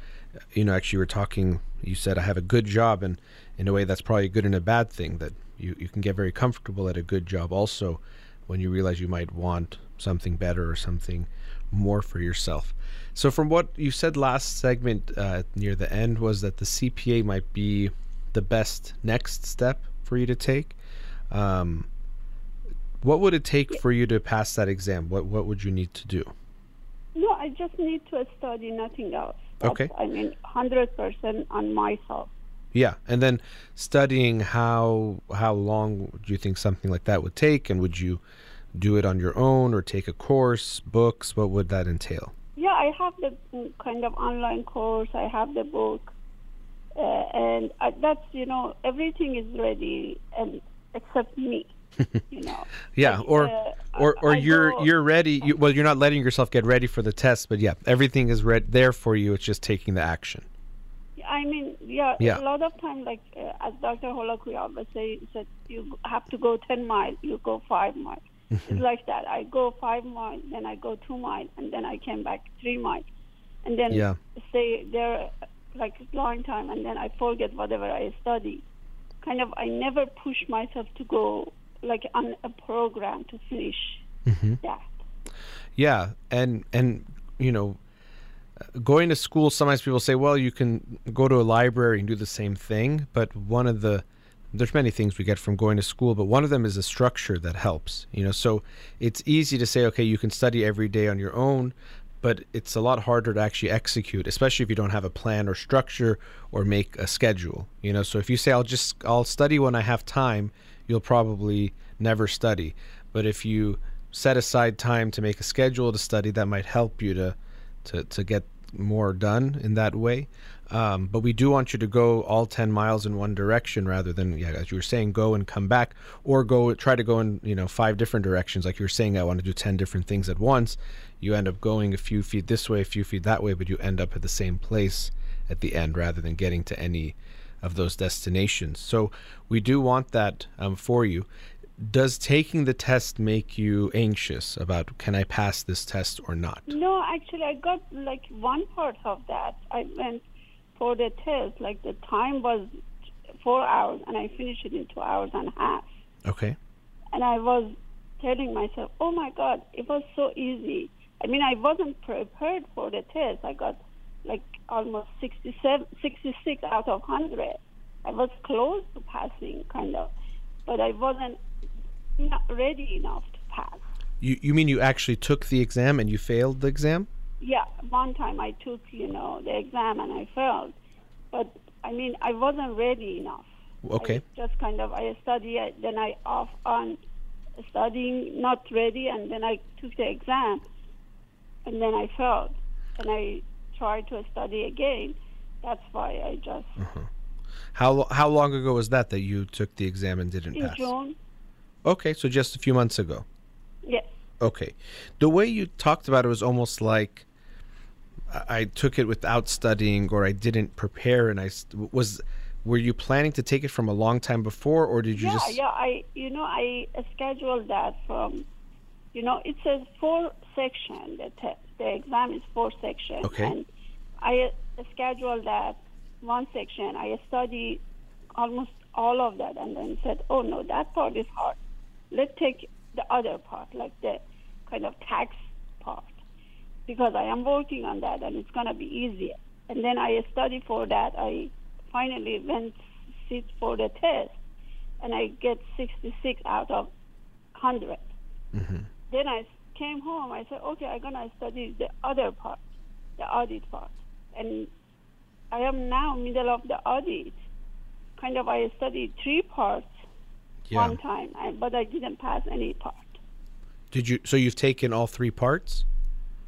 You know, actually, you were talking. You said I have a good job, and in a way, that's probably a good and a bad thing. That you you can get very comfortable at a good job, also, when you realize you might want something better or something more for yourself. So, from what you said last segment uh, near the end, was that the CPA might be the best next step for you to take. Um, what would it take for you to pass that exam? What What would you need to do? No, I just need to study, nothing else. That's, Okay. I mean, 100% on myself. Yeah, and then studying how how long do you think something like that would take, and would you do it on your own or take a course, books? What would that entail? Yeah, I have the kind of online course. I have the book, uh, and I, that's you know everything is ready, and except me. [LAUGHS] you know. Yeah, Like, or uh, or or I you're go- you're ready. You, well, you're not letting yourself get ready for the test, but yeah, everything is re- there for you. It's just taking the action. I mean, yeah, Yeah. a lot of time, like uh, as Dr. Holakouee always say, said you have to go 10 miles, you go 5 miles. Mm-hmm. It's like that. I go 5 miles, then I go 2 miles, and then I came back 3 miles. And then Yeah. stay there like long time, and then I forget whatever I study. Kind of, I never push myself to go like on a program to finish Mm-hmm. that. Yeah, and and you know, going to school. Sometimes people say, well, you can go to a library and do the same thing, but one of the there's many things we get from going to school, but one of them is a structure that helps. You know, so it's easy to say, okay, you can study every day on your own, but it's a lot harder to actually execute, especially if you don't have a plan or structure or make a schedule. You know, so if you say I'll just I'll study when I have time, you'll probably never study. But if you set aside time to make a schedule to study, that might help you to to, to get more done in that way. Um, but we do want you to go all 10 miles in one direction rather than, yeah, as you were saying, go and come back or go try to go in, you know, five different directions. Like you were saying, I want to do 10 different things at once. You end up going a few feet this way, a few feet that way, but you end up at the same place at the end rather than getting to any of those destinations. So we do want that um, for you. Does taking the test make you anxious about can I pass this test or not? No, actually, I got like one part of that. I went for the test, like the time was four hours, and I finished it in two hours and a half. Okay. And I was telling myself, oh my God, it was so easy. I mean, I wasn't prepared for the test. I got like almost 67, 66 out of 100. I was close to passing, kind of, but I wasn't not ready enough to pass. You you mean you actually took the exam and you failed the exam? Yeah, one time I took, you know, the exam and I failed. But I mean, I wasn't ready enough. Okay. Just kind of I studied, then I off on studying, not ready, and then I took the exam, and then I failed, and I tried to study again. That's why I just mm-hmm. How lo- how long ago was that that you took the exam and didn't in pass? June. Okay, so just a few months ago. Yes. Okay. The way you talked about it was almost like I took it without studying or I didn't prepare and I was were you planning to take it from a long time before or did you yeah, just yeah. I, you know, I scheduled that from, you know, it says four section. The te- the exam is four section. Okay. And I uh, scheduled that one section. I studied almost all of that, and then said, oh no, that part is hard. Let's take the other part, like the kind of tax part, because I am working on that, and it's gonna be easier. And then I study for that. I finally went sit for the test, and I get 66 out of 100. Then I came home. I said, okay, I'm gonna study the other part, the audit part, and I am now middle of the audit. Kind of, I studied three parts yeah. one time, but I didn't pass any part. Did you so you've taken all three parts?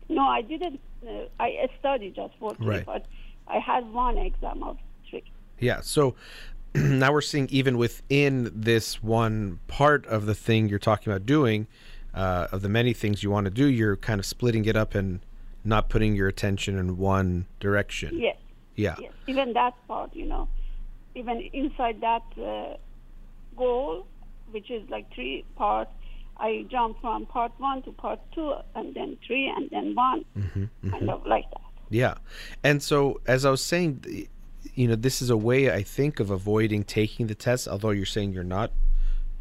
No, I didn't. Uh, I studied just for three Right. parts. I had one exam of three. Yeah. So [CLEARS THROAT] now we're seeing even within this one part of the thing you're talking about doing, uh, of the many things you want to do, you're kind of splitting it up and not putting your attention in one direction. Yes. Yeah. Yes, even that part, you know, even inside that uh, goal, which is like three parts, I jump from part one to part two, and then three, and then one, kind of like that. Yeah. And so, as I was saying, you know, this is a way I think of avoiding taking the test, although you're saying you're not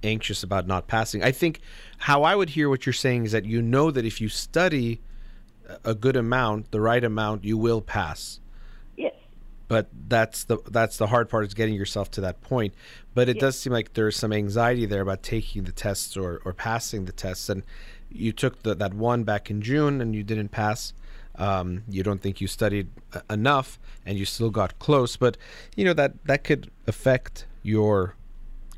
anxious about not passing. I think how I would hear what you're saying is that you know that if you study a good amount, the right amount, you will pass. Yes. But that's the that's the hard part is getting yourself to that point. But it Yes. does seem like there's some anxiety there about taking the tests or, or passing the tests. And you took the, that one back in June and you didn't pass. Um, you don't think you studied enough and you still got close. But you know that that could affect your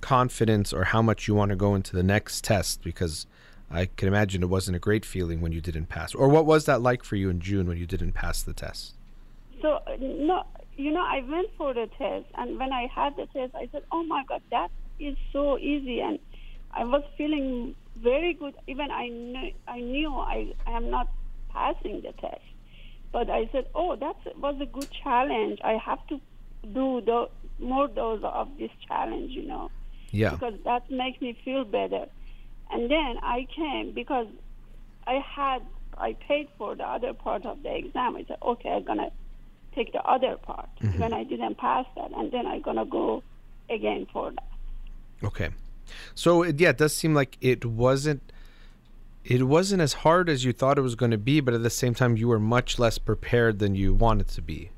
confidence or how much you want to go into the next test because I can imagine it wasn't a great feeling when you didn't pass. Or what was that like for you in June when you didn't pass the test? So no, you know, I went for the test, and when I had the test, I said, "Oh my God, that is so easy," and I was feeling very good. Even I knew I knew I, I am not passing the test, but I said, "Oh, that was a good challenge. I have to do the more dose of this challenge," you know. Yeah. because that makes me feel better. And then I came because I had I paid for the other part of the exam. I said, okay, I'm gonna take the other part mm-hmm. when I didn't pass that, and then I'm gonna go again for that. Okay. So it, yeah, it does seem like it wasn't it wasn't as hard as you thought it was going to be, but at the same time you were much less prepared than you wanted to be.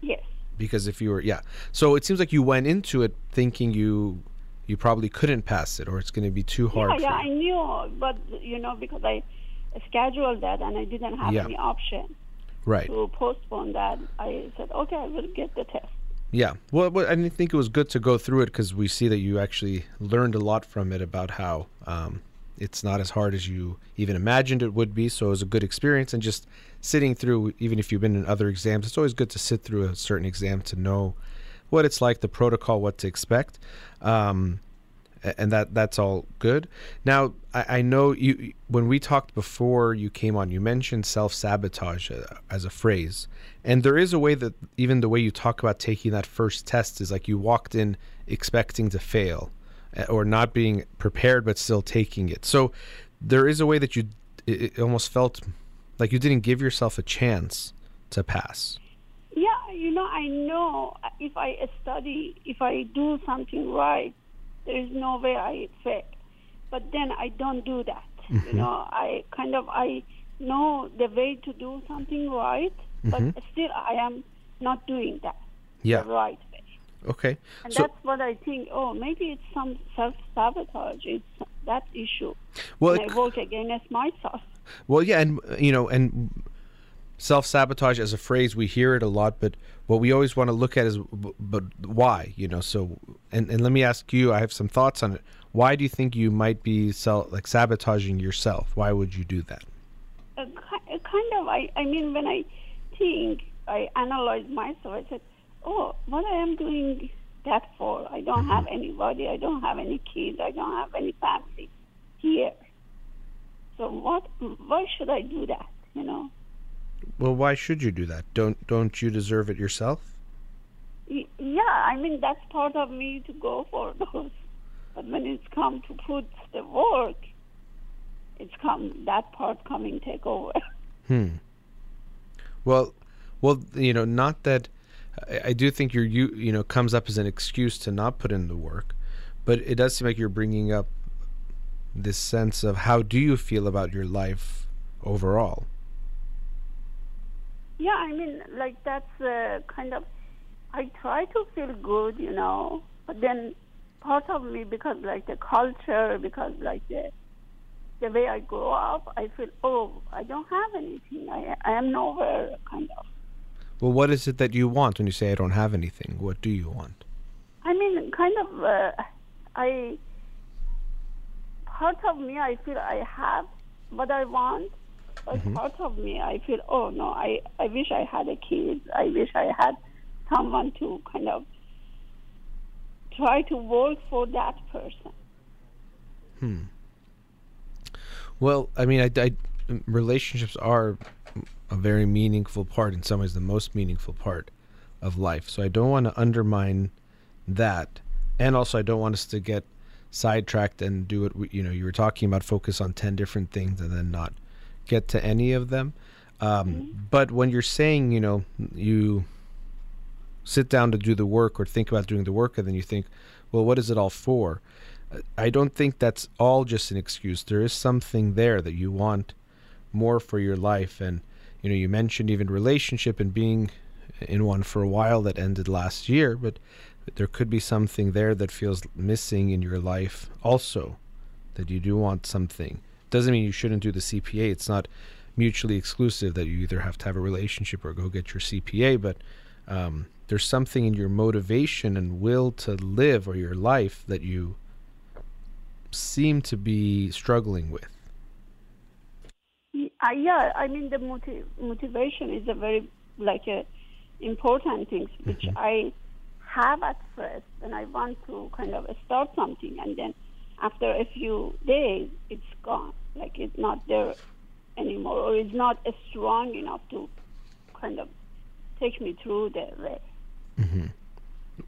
Yes, Because if you were yeah. So it seems like you went into it thinking you you probably couldn't pass it or it's going to be too hard yeah, yeah, I knew, but you know, because I scheduled that and I didn't have Yeah. any option Right. to postpone that, I said, okay, I will get the test. Yeah. Well, I didn't think it was good to go through it because we see that you actually learned a lot from it about how um, it's not as hard as you even imagined it would be. So it was a good experience. And just sitting through, even if you've been in other exams, it's always good to sit through a certain exam to know what it's like, the protocol, what to expect. Um, and that that's all good. Now, I, I know you when we talked before you came on, you mentioned self sabotage as a phrase, and there is a way that even the way you talk about taking that first test is like you walked in expecting to fail, uh, or not being prepared but still taking it. So there is a way that you it, it almost felt like you didn't give yourself a chance to pass. You know, I know if I study, if I do something right, there is no way I fail. But then I don't do that. You mm-hmm. know, I kind of I know the way to do something right, but mm-hmm. still I am not doing that Yeah. the right way. Okay. And So that's what I think. Oh, maybe it's some self sabotage. It's that issue. well, and it I work against myself. Well, yeah, and you know, and self sabotage as a phrase, we hear it a lot, but what we always want to look at is, but why? You know, so and and let me ask you, I have some thoughts on it. Why do you think you might be self like sabotaging yourself? Why would you do that? a kind of I, I mean when I think I analyze myself I said oh what I am doing that for I don't mm-hmm. have anybody I don't have any kids I don't have any family here so what why should I do that you know Well, why should you do that? Don't don't you deserve it yourself? Y- yeah I mean that's part of me to go for [LAUGHS] those but when it's come to put the work it's come that part coming take over [LAUGHS] Hmm. Well, well, you know, not that I, I do think your you you know comes up as an excuse to not put in the work, but it does seem like you're bringing up this sense of how do you feel about your life overall. Yeah, I mean, like that's uh, kind of. I try to feel good, you know, but then part of me, because like the culture, because like the the way I grow up, I feel oh, I don't have anything. I I am nowhere, kind of. Well, what is it that you want when you say I don't have anything? What do you want? I mean, kind of. Uh, I part of me, I feel I have what I want, but part of me, I feel oh no, I I wish I had a kid. I wish I had someone to kind of try to work for that person. Hmm. Well, I mean, I, I- relationships are a very meaningful part, in some ways, the most meaningful part of life. So I don't want to undermine that, and also I don't want us to get sidetracked and do it. we- You know, you were talking about focus on ten different things and then not get to any of them. Um, But when you're saying, you know, you sit down to do the work or think about doing the work, and then you think, well, what is it all for? I don't think that's all just an excuse. There is something there that you want more for your life. And, you know, you mentioned even relationship and being in one for a while that ended last year, but there could be something there that feels missing in your life also, that you do want something. Doesn't mean you shouldn't do the CPA. It's not mutually exclusive that you either have to have a relationship or go get your CPA, but um, there's something in your motivation and will to live or your life that you seem to be struggling with. Uh, yeah, I mean the motiv- motivation is a very like a important thing which mm-hmm. I have at first, and I want to kind of start something, and then after a few days, it's gone. Like it's not there anymore, or it's not strong enough to kind of take me through the way. Mm-hmm.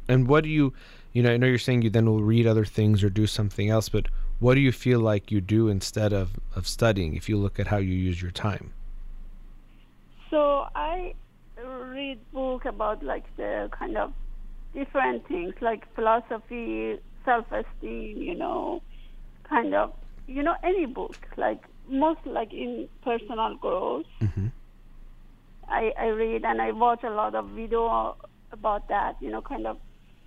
And what do you, you know, I know you're saying you then will read other things or do something else, but what do you feel like you do instead of, of studying if you look at how you use your time? So I read book about like the kind of different things like philosophy, self-esteem, you know, kind of, you know, any book, like most like in personal growth. Mm-hmm. I, I read and I watch a lot of video about that, you know, kind of,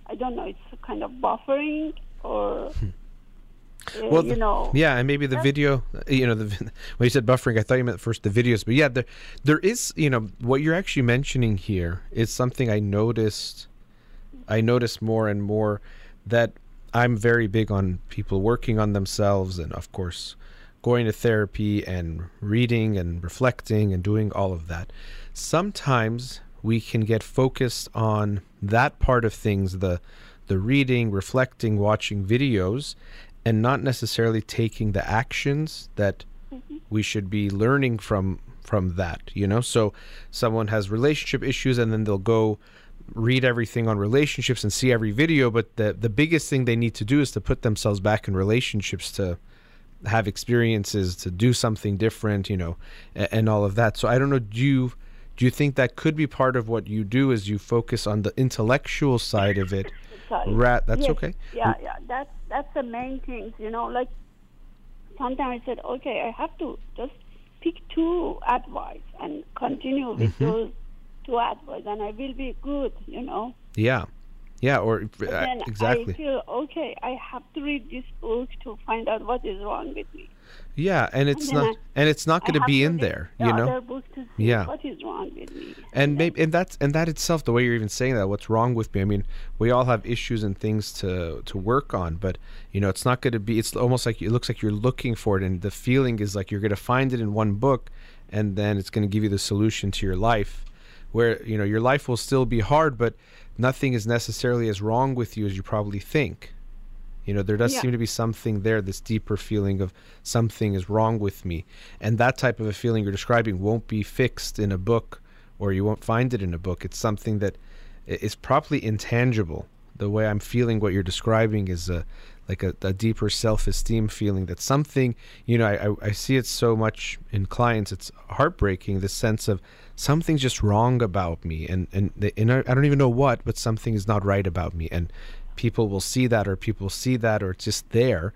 I don't know, it's kind of buffering or. Hmm. Uh, well, you know, yeah, and maybe the video, you know, the [LAUGHS] when you said buffering, I thought you meant first the videos, but yeah, there, there is, you know, what you're actually mentioning here is something I noticed I noticed more and more that I'm very big on people working on themselves and, of course, going to therapy and reading and reflecting and doing all of that. Sometimes we can get focused on that part of things, the the reading, reflecting, watching videos, and not necessarily taking the actions that mm-hmm. we should be learning from from that, you know? So someone has relationship issues and then they'll go read everything on relationships and see every video, but the the biggest thing they need to do is to put themselves back in relationships to have experiences, to do something different, you know, and, and all of that. So I don't know, do you do you think that could be part of what you do is you focus on the intellectual side of it? Rat, that's yes. okay. Yeah, yeah, that's that's the main things, you know. Like sometimes I said, okay, I have to just pick two advice and continue with mm-hmm. those to and I will be good, you know. Yeah. Yeah, or uh, exactly. I feel okay. I have to read this book to find out what is wrong with me. Yeah, and it's and not, I, and it's not going to be in there, you know. yeah. what is wrong with me. And, and maybe, and that's, and that itself, the way you're even saying that, what's wrong with me? I mean, we all have issues and things to to work on, but you know, it's not going to be. It's almost like it looks like you're looking for it, and the feeling is like you're going to find it in one book, and then it's going to give you the solution to your life where you know your life will still be hard, but nothing is necessarily as wrong with you as you probably think. You know, there does yeah. seem to be something there, this deeper feeling of something is wrong with me. And that type of a feeling you're describing won't be fixed in a book or you won't find it in a book. It's something that is probably intangible. The way I'm feeling what you're describing is a like a, a deeper self-esteem feeling that something, you know, I, I see it so much in clients. It's heartbreaking, the sense of something's just wrong about me and and, and I don't even know what but something is not right about me. And people will see that or people see that or it's just there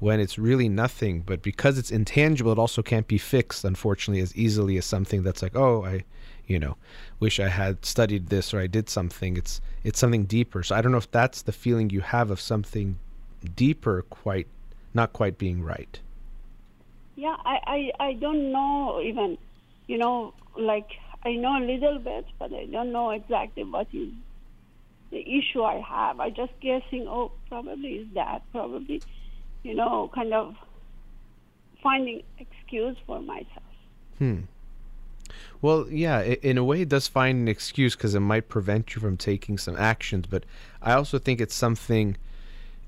when it's really nothing. But because it's intangible it also can't be fixed unfortunately as easily as something that's like oh I you know wish I had studied this or I did something. It's it's something deeper. So I don't know if that's the feeling you have of something deeper quite not quite being right yeah I I, I don't know even you know like I know a little bit, but I don't know exactly what is the issue I have. I just guessing, oh, probably is that, probably, you know, kind of finding excuse for myself. Hmm. Well, yeah, in a way, it does find an excuse because it might prevent you from taking some actions. But I also think it's something.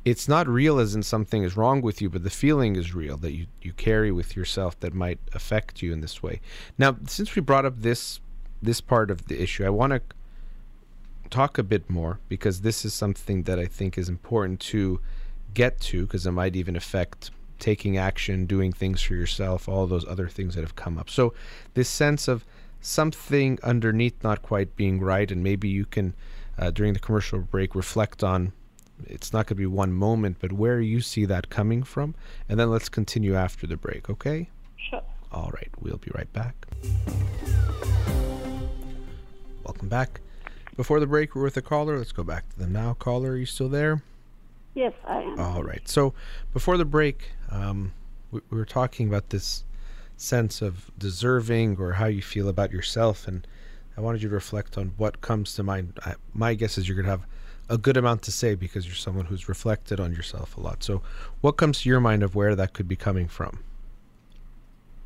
It's not real as in something is wrong with you, but the feeling is real that you, you carry with yourself that might affect you in this way. Now, since we brought up this this part of the issue. I want to talk a bit more because this is something that I think is important to get to because it might even affect taking action, doing things for yourself, all those other things that have come up. So, this sense of something underneath not quite being right, and maybe you can, uh, during the commercial break, reflect on it's not going to be one moment, but where you see that coming from. And then let's continue after the break, okay? Sure. All right, we'll be right back. Welcome back. Before the break, we're with a caller. Let's go back to them now. Caller, are you still there? Yes, I am. All right. So before the break, um, we, we were talking about this sense of deserving or how you feel about yourself, and I wanted you to reflect on what comes to mind. I, my guess is you're going to have a good amount to say because you're someone who's reflected on yourself a lot. So, what comes to your mind of where that could be coming from?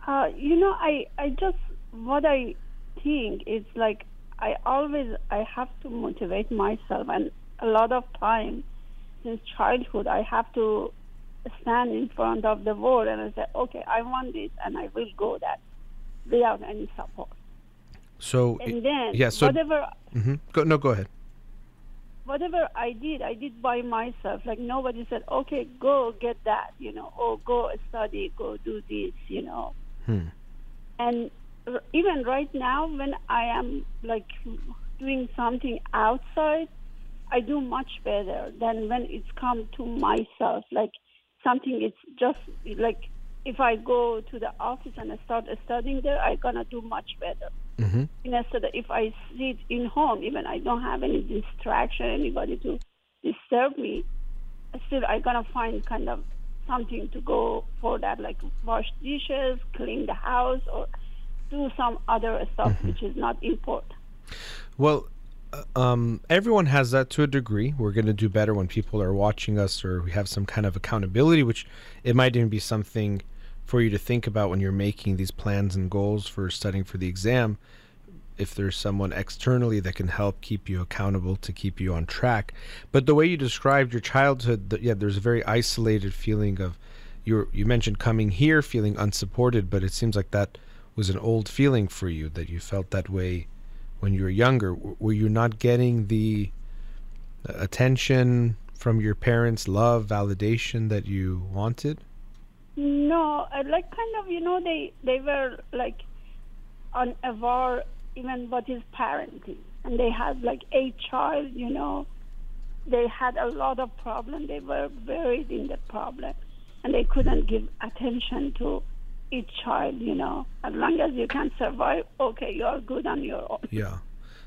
Uh, you know, I, I just what I think is like I always I have to motivate myself, and a lot of time since childhood I have to stand in front of the world and I say, okay, I want this, and I will go that without any support. So, And then yeah. So, whatever Mm-hmm. go, no, go ahead. Whatever I did, I did by myself. Like nobody said, okay, go get that, you know, or go study, go do this, you know. Hmm. And r- even right now, when I am like doing something outside, I do much better than when it's come to myself. Like something, it's just like if I go to the office and I start studying there, I'm gonna do much better. Hmm instead of if I sit in home, even I don't have any distraction, anybody to disturb me, still I gonna find kind of something to go for that, like wash dishes, clean the house, or do some other stuff which is not important. Well, uh, um, everyone has that to a degree. We're going to do better when people are watching us or we have some kind of accountability, which it might even be something for you to think about when you're making these plans and goals for studying for the exam. If there's someone externally that can help keep you accountable to keep you on track. But the way you described your childhood, th- yeah, there's a very isolated feeling of you. You mentioned coming here feeling unsupported, but it seems like that was an old feeling for you that you felt that way when you were younger were you not getting the uh, attention from your parents love validation that you wanted No, I like kind of you know they they were like unaware even what is parenting, and they had like eight child. You know, they had a lot of problem. They were buried in the problem, and they couldn't give attention to each child. You know, as long as you can survive, okay, you are good on your own. yeah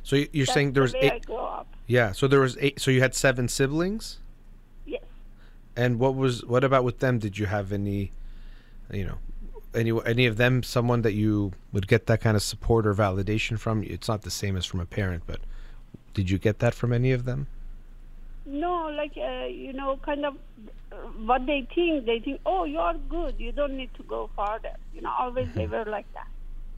so you're That's saying there was the eight grew up. yeah so there was eight so you had seven siblings Yes. and what was what about with them did you have any you know any any of them someone that you would get that kind of support or validation from it's not the same as from a parent but did you get that from any of them No, like uh, you know, kind of uh, what they think. They think, oh, you are good. You don't need to go farther. You know, always they were like that.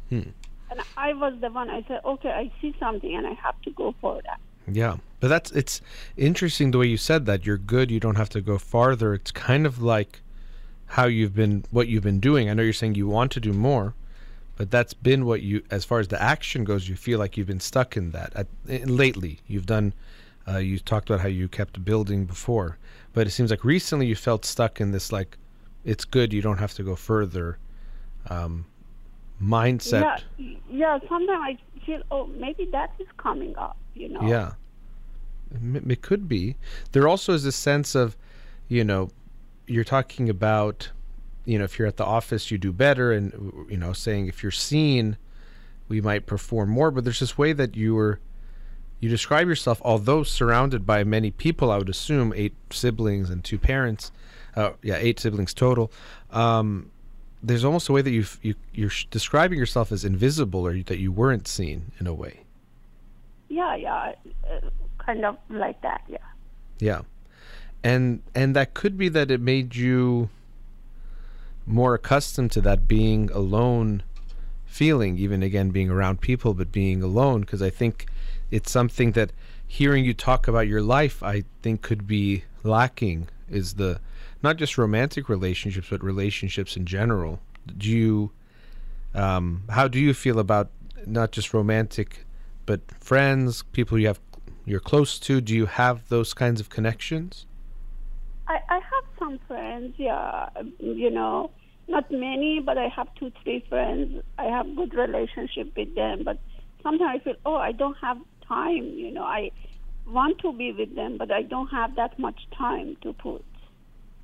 Hmm. And I was the one. I said, okay, I see something, and I have to go for that. Yeah, but that's it's interesting the way you said that. You're good. You don't have to go farther. It's kind of like how you've been, what you've been doing. I know you're saying you want to do more, but that's been what you, as far as the action goes, you feel like you've been stuck in that. At, lately, you've done. Uh, you talked about how you kept building before, but it seems like recently you felt stuck in this like, it's good. You don't have to go further. Um, mindset. Yeah, yeah. Sometimes I feel, oh, maybe that is coming up. You know. Yeah. M- It could be. There also is a sense of, you know, you're talking about, you know, if you're at the office, you do better, and you know, saying if you're seen, we might perform more. But there's this way that you were, you describe yourself, although surrounded by many people. I would assume eight siblings and two parents. Uh, yeah, eight siblings total. Um, there's almost a way that you you you're describing yourself as invisible, or that you weren't seen in a way. Yeah, yeah. Uh, kind of like that. Yeah. Yeah. And and that could be that it made you more accustomed to that being alone feeling, even again being around people but being alone because I think it's something that hearing you talk about your life I think could be lacking is the not just romantic relationships but relationships in general. Do you um how do you feel about not just romantic but friends, people you have you're close to, do you have those kinds of connections? I, I have some friends, yeah, you know, not many, but I have two, three friends. I have good relationship with them, but sometimes I feel, oh, I don't have time, you know. I want to be with them, but I don't have that much time to put.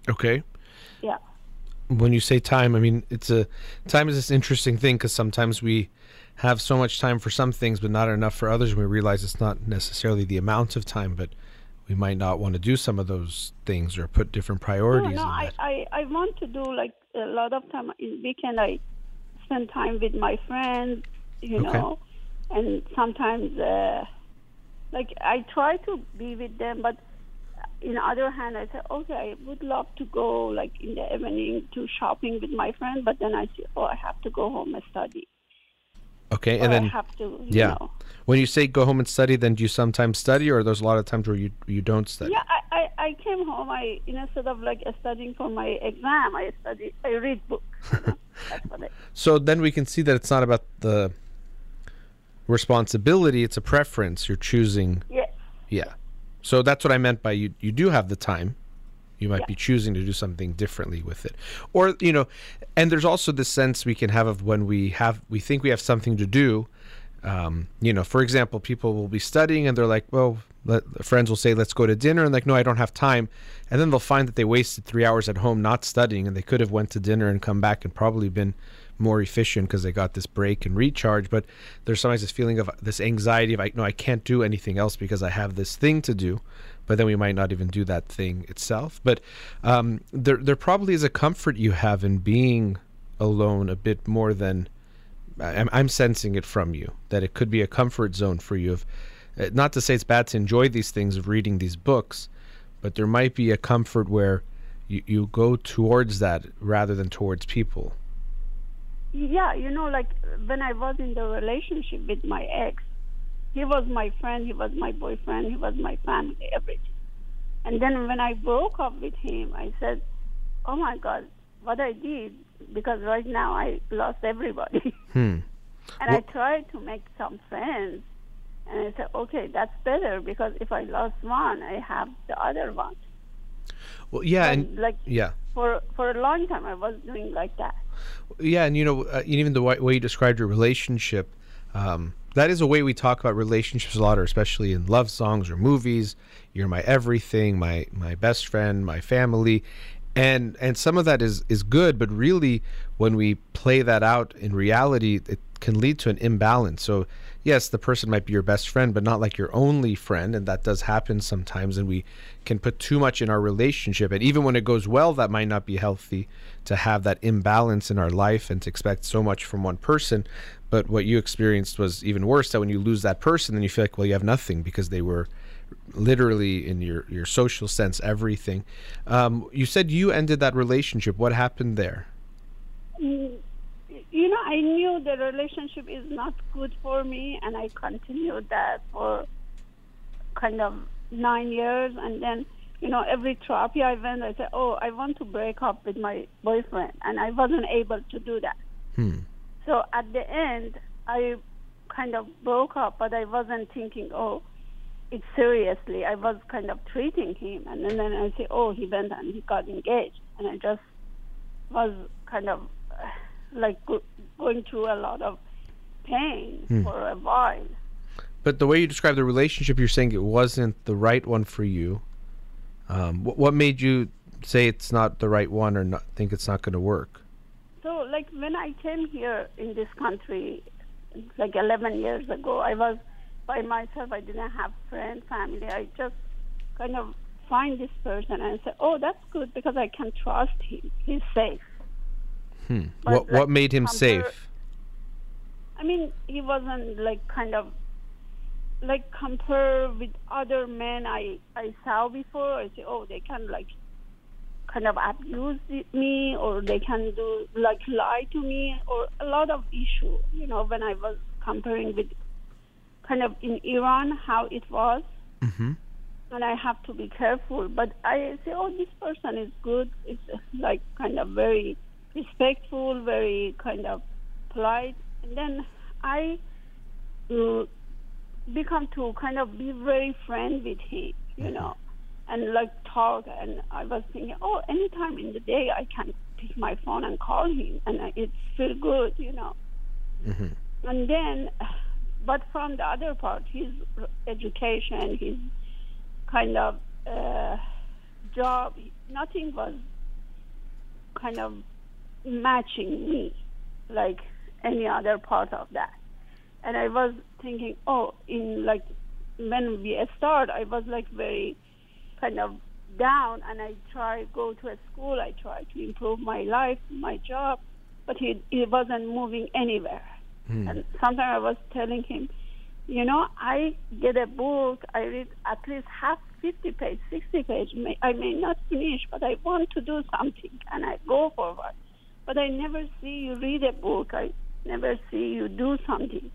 Okay. Yeah. When you say time, I mean it's a time is this interesting thing because sometimes we have so much time for some things, but not enough for others. And we realize it's not necessarily the amount of time, but we might not want to do some of those things or put different priorities. No, no, in I. I, I want to do like a lot of time in weekend. I spend time with my friends, you Okay. know, and sometimes uh, like I try to be with them, but in other hand, I say, okay, I would love to go like in the evening to shopping with my friend, but then I say, oh, I have to go home and study. Okay, and I then have to, yeah. know. when you say go home and study, then do you sometimes study, or there's a lot of times where you you don't study? Yeah, I, I, I came home. I instead of like studying for my exam, I study. I read books. you know. [LAUGHS] I. So then we can see that it's not about the responsibility; it's a preference. You're choosing. Yes. Yeah. So that's what I meant by you. You do have the time. You might Yeah. be choosing to do something differently with it, or you know, and there's also this sense we can have of when we have we think we have something to do. Um, you know, for example, people will be studying and they're like, well, let, friends will say, let's go to dinner, and like, no, I don't have time, and then they'll find that they wasted three hours at home not studying, and they could have went to dinner and come back and probably been more efficient because they got this break and recharge. But there's sometimes this feeling of this anxiety of, I no, I can't do anything else because I have this thing to do. But then we might not even do that thing itself. But um, there, there probably is a comfort you have in being alone a bit more than I'm, I'm sensing it from you that it could be a comfort zone for you. Of, uh, not to say it's bad to enjoy these things of reading these books, but there might be a comfort where you, you go towards that rather than towards people. Yeah, you know, like when I was in the relationship with my ex, he was my friend, he was my boyfriend, he was my family, everything. And then when I broke up with him, I said, "Oh my God, what I did!" Because right now I lost everybody, [LAUGHS] Hmm. and I tried to make some friends. And I said, "Okay, that's better because if I lost one, I have the other one." Well, yeah, And and like yeah, for for a long time, I was doing like that. Yeah, and you know, uh, even the way you described your relationship, um, that is a way we talk about relationships a lot, or especially in love songs or movies. You're my everything, my my best friend, my family, and and some of that is is good, but really, when we play that out in reality, it can lead to an imbalance. So. Yes, the person might be your best friend, but not like your only friend, and that does happen sometimes. And we can put too much in our relationship, and even when it goes well, that might not be healthy to have that imbalance in our life and to expect so much from one person. But what you experienced was even worse. That when you lose that person, then you feel like, well, you have nothing because they were literally in your your social sense everything. Um, you said you ended that relationship. What happened there? Mm, you know, I knew the relationship is not good for me, and I continued that for kind of nine years. And then, you know, every therapy I went, I said, "Oh, I want to break up with my boyfriend," and I wasn't able to do that. Hmm. So at the end, I kind of broke up, but I wasn't thinking, "Oh, it's seriously." I was kind of treating him, and then, then I say, "Oh, he went and he got engaged," and I just was kind of like go- going through a lot of pain Hmm. for a while. But the way you describe the relationship, you're saying it wasn't the right one for you. Um, what, what made you say it's not the right one or not think it's not going to work? So, like when I came here in this country, like 11 years ago, I was by myself. I didn't have friends, family. I just kind of find this person and say, "Oh, that's good because I can trust him. He's safe." Hmm. But, What what made him safe? I mean, he wasn't like kind of like compare with other men I I saw before. I say, oh, they can like kind of abuse me, or they can do like lie to me, or a lot of issue. You know, when I was comparing with kind of in Iran how it was, hmm and I have to be careful. But I say, oh, this person is good. It's like kind of very respectful, very kind of polite. And then I uh, become to kind of be very friend with him, you know, and like talk. And I was thinking, oh, anytime in the day I can pick my phone and call him, and I- it feel good, you know. hmm And then, but from the other part, his education, his kind of uh, job. Nothing was kind of matching me like any other part of that. And I was thinking, oh, in like when we start, I was like very kind of down, and I try go to a school. I try to improve my life, my job, but he he wasn't moving anywhere. Hmm. And sometimes I was telling him, you know, I get a book, I read at least half 50 page, 60 page. May, I may not finish, but I want to do something, and I go forward. But I never see you read a book. I never see you do something.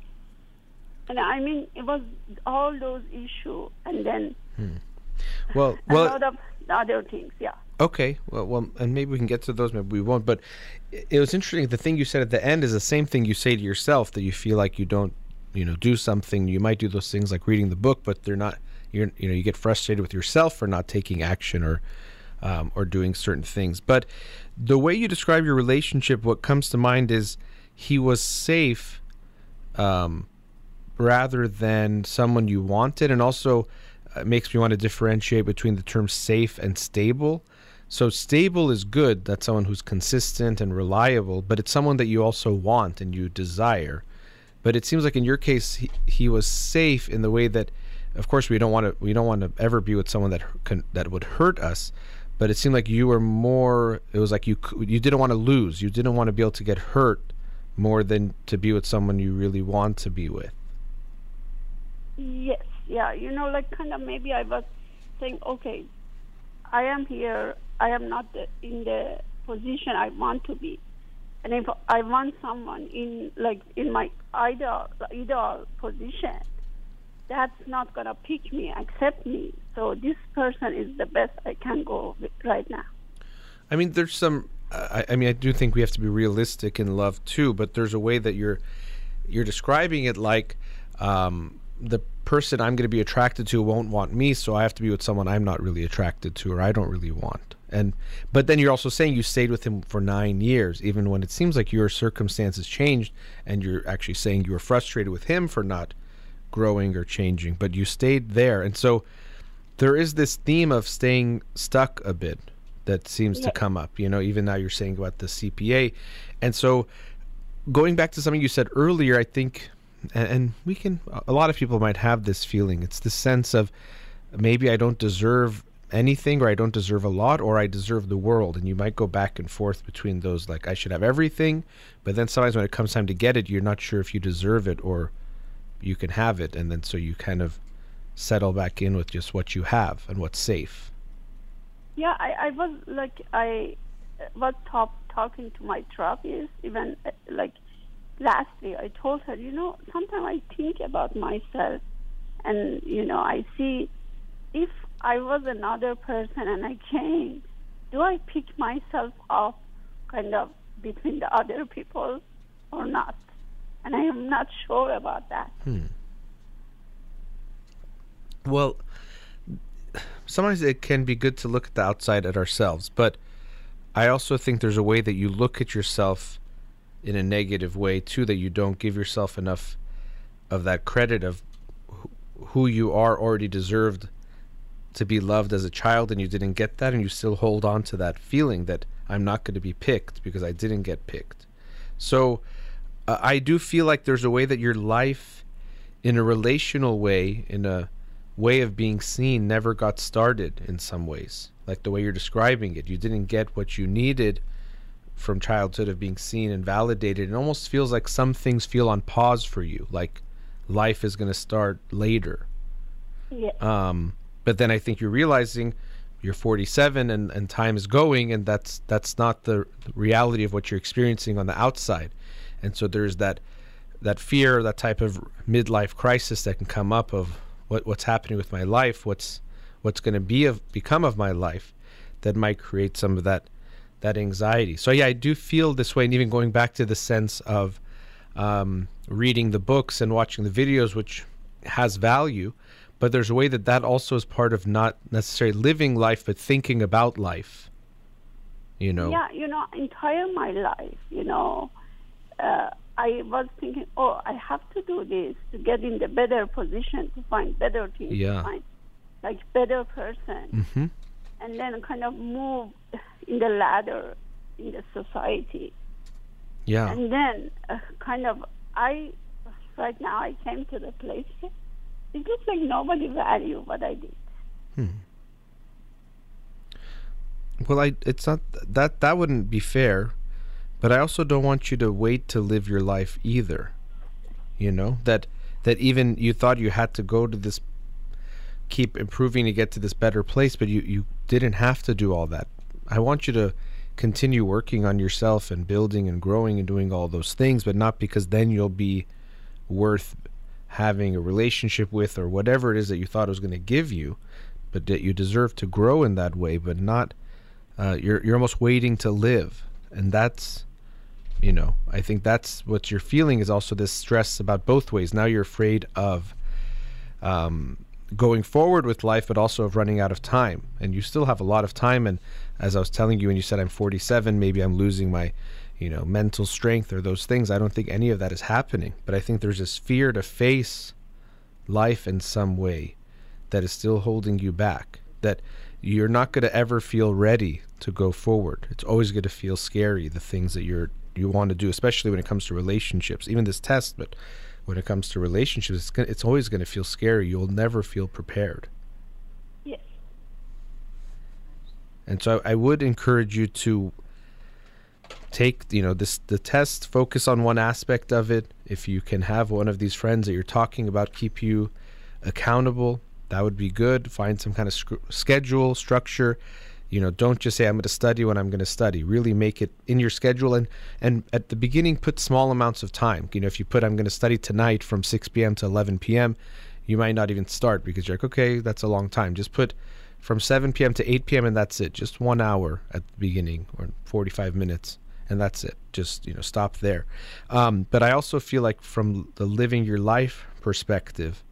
And I mean, it was all those issues, and then [LAUGHS] Well, a well, lot of other things. Yeah. Okay, well, well, and maybe we can get to those. Maybe we won't. But it was interesting. The thing you said at the end is the same thing you say to yourself that you feel like you don't, you know, do something. You might do those things like reading the book, but they're not. You're, you know, you get frustrated with yourself for not taking action or, um, or doing certain things. But the way you describe your relationship, what comes to mind is he was safe, um, rather than someone you wanted, and also uh, makes me want to differentiate between the terms safe and stable. So stable is good. That's someone who's consistent and reliable, but it's someone that you also want and you desire. But it seems like in your case, he, he was safe in the way that, of course, we don't want to we don't want to ever be with someone that can, that would hurt us. But it seemed like you were more. It was like you you didn't want to lose. You didn't want to be able to get hurt more than to be with someone you really want to be with. Yes, yeah. You know, like kind of maybe I was saying, okay, I am here. I am not the, in the position I want to be, and if I want someone in like in my ideal ideal position, that's not gonna pick me, accept me. So this person is the best I can go right now. I mean, there's some. I, I mean, I do think we have to be realistic in love too. But there's a way that you're you're describing it like um, the person I'm going to be attracted to won't want me, so I have to be with someone I'm not really attracted to or I don't really want. And but then you're also saying you stayed with him for nine years, even when it seems like your circumstances changed, and you're actually saying you were frustrated with him for not growing or changing, but you stayed there, and so there is this theme of staying stuck a bit that seems to come up. You know, even now you're saying about the CPA, and so going back to something you said earlier, I think, and, and we can, a lot of people might have this feeling. It's the sense of maybe I don't deserve anything, or I don't deserve a lot, or I deserve the world. And you might go back and forth between those, like I should have everything, but then sometimes when it comes time to get it, you're not sure if you deserve it or you can have it. And then so you kind of settle back in with just what you have and what's safe. Yeah, I, I was like I was top, talking to my therapist even uh, like lastly. I told her, you know, sometimes I think about myself, and you know, I see if I was another person and I changed, do I pick myself up kind of between the other people or not? And I am not sure about that. Hmm. Well, sometimes it can be good to look at the outside at ourselves, but I also think there's a way that you look at yourself in a negative way too that you don't give yourself enough of that credit of who you are already deserved to be loved as a child and you didn't get that and you still hold on to that feeling that I'm not going to be picked because I didn't get picked. So uh, I do feel like there's a way that your life in a relational way in a way of being seen never got started in some ways like the way you're describing it you didn't get what you needed from childhood of being seen and validated it almost feels like some things feel on pause for you like life is going to start later Yeah. um, but then I think you're realizing you're 47 and, and time is going, and that's that's not the reality of what you're experiencing on the outside. And so there's that that fear, that type of midlife crisis that can come up of what what's happening with my life, what's what's going to be of become of my life, that might create some of that that anxiety. So yeah, I do feel this way, and even going back to the sense of um, reading the books and watching the videos, which has value, but there's a way that that also is part of not necessarily living life, but thinking about life. You know, Yeah, you know, entire my life, you know, uh, I was thinking, oh, I have to do this to get in the better position to find better things. Yeah. Find like better person, Mm-hmm. and then kind of move in the ladder in the society. Yeah. And then uh, kind of I right now I came to the place. It looks like nobody value what I did. Well, I it's not that that wouldn't be fair, but I also don't want you to wait to live your life either. You know that that even you thought you had to go to this, keep improving to get to this better place, but you you didn't have to do all that. I want you to continue working on yourself and building and growing and doing all those things, but not because then you'll be worth having a relationship with or whatever it is that you thought it was going to give you, but that you deserve to grow in that way, but not uh, you're you're almost waiting to live, and that's you know I think that's what you're feeling is also this stress about both ways. Now you're afraid of um, going forward with life, but also of running out of time, and you still have a lot of time. And as I was telling you, when you said I'm 47, maybe I'm losing my you know mental strength or those things. I don't think any of that is happening, but I think there's this fear to face life in some way that is still holding you back. That you're not going to ever feel ready to go forward. It's always going to feel scary the things that you're you want to do, especially when it comes to relationships. Even this test, but when it comes to relationships, it's gonna, it's always going to feel scary. You'll never feel prepared. Yes. And so I would encourage you to take, you know, this the test, focus on one aspect of it. If you can have one of these friends that you're talking about keep you accountable, that would be good. Find some kind of sc- schedule, structure. You know, don't just say I'm going to study when I'm going to study. Really make it in your schedule and and at the beginning put small amounts of time. You know, if you put I'm going to study tonight from 6 p.m. to 11 p.m., you might not even start because you're like, okay, that's a long time. Just put from 7 p.m. to 8 p.m. and that's it. Just one hour at the beginning or 45 minutes and that's it. Just you know, stop there. Um, but I also feel like from the living your life perspective,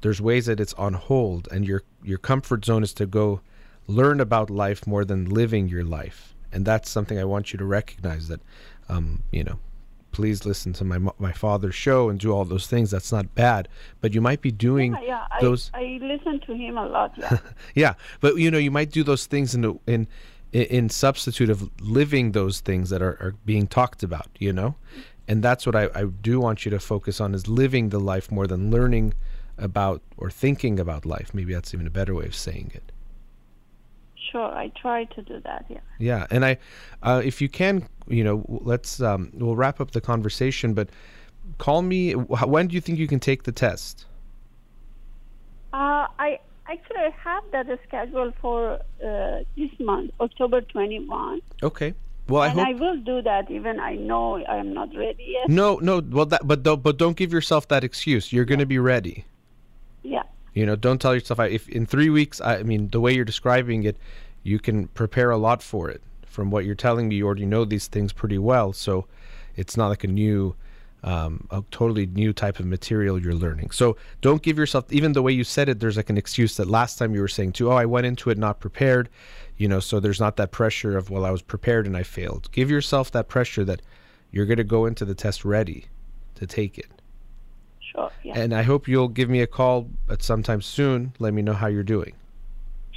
there's ways that it's on hold, and your your comfort zone is to go learn about life more than living your life, and that's something I want you to recognize. That um, you know, please listen to my my father's show and do all those things. That's not bad, but you might be doing Yeah, yeah. I, those. I listen to him a lot. Yeah. [LAUGHS] Yeah, but you know, you might do those things in the- in in, in substitute of living those things that are, are being talked about. You know, and that's what I, I do want you to focus on is living the life more than learning about or thinking about life. Maybe that's even a better way of saying it. Sure, I try to do that. Yeah. Yeah, and I, uh, if you can, you know, let's um, we'll wrap up the conversation, but call me. When do you think you can take the test? Uh, I actually I have that scheduled for uh, this month, October 21. Okay. Well, I and hope. I will do that even I know I am not ready yet. no, no. Well, that but don't but don't give yourself that excuse. You're going to be ready. You know, don't tell yourself if in three weeks. I mean, the way you're describing it, you can prepare a lot for it. From what you're telling me, you already know these things pretty well, so it's not like a new, um, a totally new type of material you're learning. So don't give yourself even the way you said it. There's like an excuse that last time you were saying too. Oh, I went into it not prepared. You know, so there's not that pressure of well, I was prepared and I failed. Give yourself that pressure that you're going to go into the test ready to take it. Sure. Yeah. And I hope you'll give me a call at some time soon. Let me know how you're doing.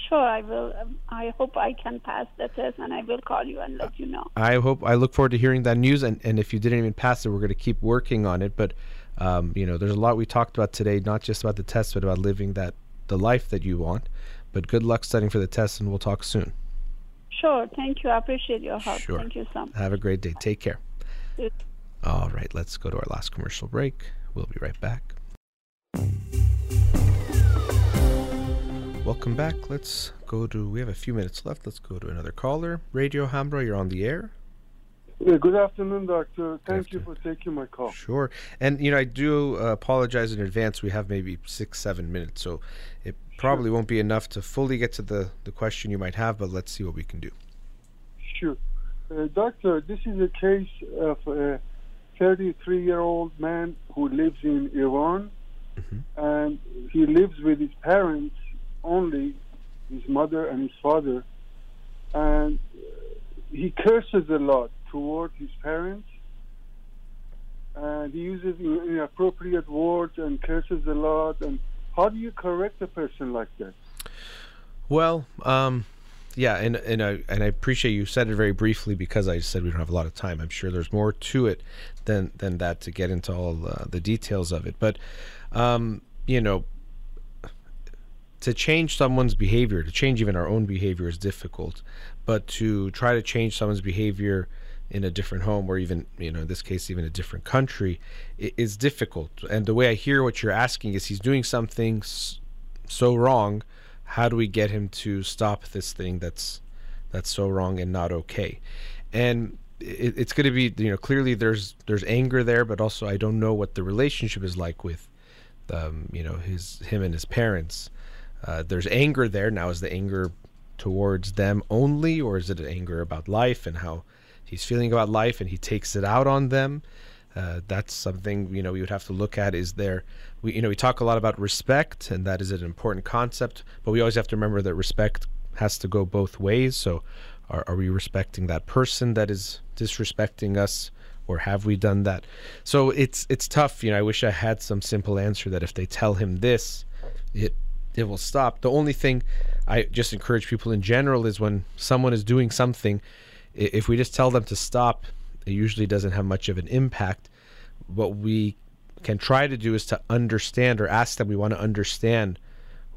sure, I will. Um, I hope I can pass the test, and I will call you and let you know. I hope I look forward to hearing that news. And, and if you didn't even pass it, we're going to keep working on it. But um, you know, there's a lot we talked about today, not just about the test, but about living that the life that you want. But good luck studying for the test, and we'll talk soon. Sure. Thank you. I appreciate your help. Sure. Thank you so much. Have a great day. Take care. All right, let's go to our last commercial break. We'll be right back. Welcome back. Let's go to. We have a few minutes left. Let's go to another caller. Radio Hambra, you're on the air. Yeah, good afternoon, doctor. Thank you for taking my call. Sure. And, you know, I do uh, apologize in advance. We have maybe six, seven minutes, so it probably won't be enough to fully get to the, the question you might have, but let's see what we can do. Sure. Uh, doctor, this is a case of a 33 year old man who lives in Iran Mhm. and he lives with his parents only, his mother and his father. And uh, he curses a lot toward his parents. And he uses inappropriate words and curses a lot. And how do you correct a person like that? Well, um, yeah, and and I and I appreciate you said it very briefly because I said we don't have a lot of time. I'm sure there's more to it than than that to get into all uh, the details of it. But um, you know, to change someone's behavior, to change even our own behavior is difficult. But to try to change someone's behavior in a different home or even you know in this case even a different country is difficult and the way i hear what you're asking is he's doing something so wrong how do we get him to stop this thing that's that's so wrong and not okay? And it, it's going to be you know clearly there's there's anger there but also i don't know what the relationship is like with um, you know his him and his parents. Uh, there's anger there. Now is the anger towards them only or is it an anger about life and how he's feeling about life and he takes it out on them uh, that's something you know we would have to look at. Is there, we you know we talk a lot about respect, and that is an important concept. But we always have to remember that respect has to go both ways. So, are, are we respecting that person that is disrespecting us, or have we done that? So it's it's tough. You know, I wish I had some simple answer that if they tell him this, it it will stop. The only thing I just encourage people in general is when someone is doing something, if we just tell them to stop it usually doesn't have much of an impact. What we can try to do is to understand or ask them we want to understand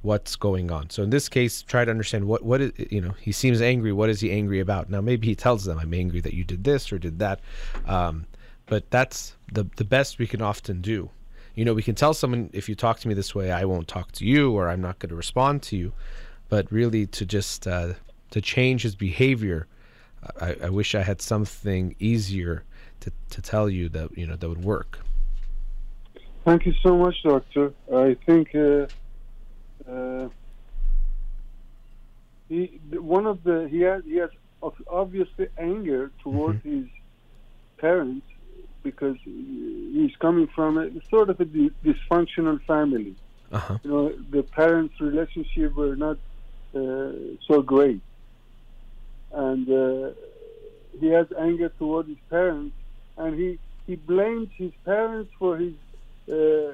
what's going on. So in this case, try to understand what what is you know he seems angry. What is he angry about? Now maybe he tells them I'm angry that you did this or did that, um, but that's the the best we can often do. You know, we can tell someone if you talk to me this way, I won't talk to you or I'm not going to respond to you. But really, to just uh, to change his behavior I, I wish I had something easier to, to tell you that you know that would work. Thank you so much, doctor. I think uh, uh, he one of the he has he has obviously anger towards mm-hmm. his parents because he's coming from a sort of a dysfunctional family. Uh-huh. You know, the parents' relationship were not uh, so great and uh, he has anger toward his parents, and he he blames his parents for his uh,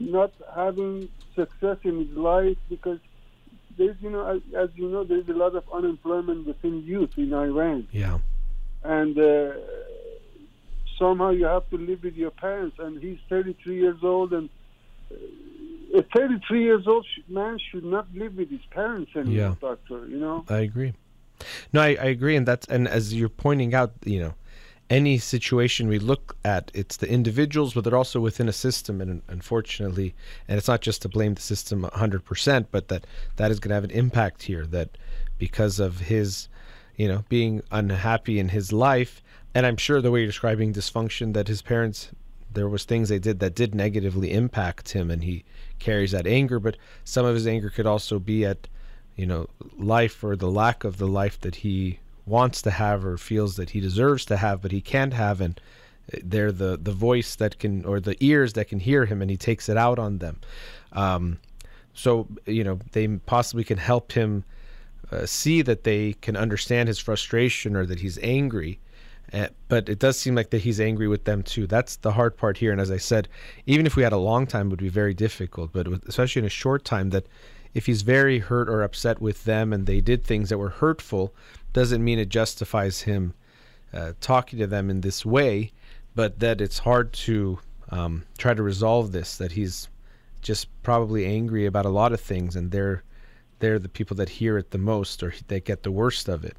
not having success in his life because there's you know as, as, you know there's a lot of unemployment within youth in Iran. Yeah, and uh, somehow you have to live with your parents, and he's 33 years old and. Uh, a 33 years old man should not live with his parents anymore, yeah. doctor. You know. I agree. No, I, I agree, and that's and as you're pointing out, you know, any situation we look at, it's the individuals, but they're also within a system, and unfortunately, and it's not just to blame the system 100%, but that that is going to have an impact here. That because of his, you know, being unhappy in his life, and I'm sure the way you're describing dysfunction, that his parents, there was things they did that did negatively impact him, and he carries that anger. But some of his anger could also be at you know, life or the lack of the life that he wants to have or feels that he deserves to have, but he can't have, and they're the the voice that can or the ears that can hear him, and he takes it out on them. Um, so you know, they possibly can help him uh, see that they can understand his frustration or that he's angry. Uh, but it does seem like that he's angry with them too. That's the hard part here. And as I said, even if we had a long time, it would be very difficult. But with, especially in a short time, that if he's very hurt or upset with them and they did things that were hurtful, doesn't mean it justifies him uh, talking to them in this way, but that it's hard to um, try to resolve this. That he's just probably angry about a lot of things, and they're they're the people that hear it the most or they get the worst of it.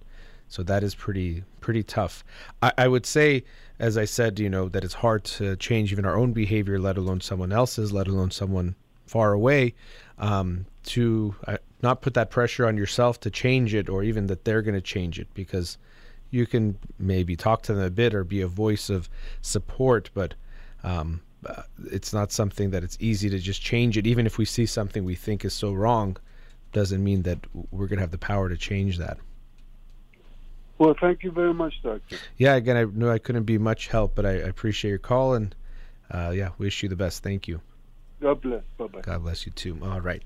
So that is pretty pretty tough. I, I would say, as I said, you know, that it's hard to change even our own behavior, let alone someone else's, let alone someone far away um, to uh, not put that pressure on yourself to change it or even that they're going to change it because you can maybe talk to them a bit or be a voice of support, but um, uh, it's not something that it's easy to just change it. Even if we see something we think is so wrong, doesn't mean that we're going to have the power to change that. Well, thank you very much, Doctor. Yeah, again, I knew I couldn't be much help, but I, I appreciate your call and uh, yeah, wish you the best. Thank you. God bless. Bye bye. God bless you too. All right.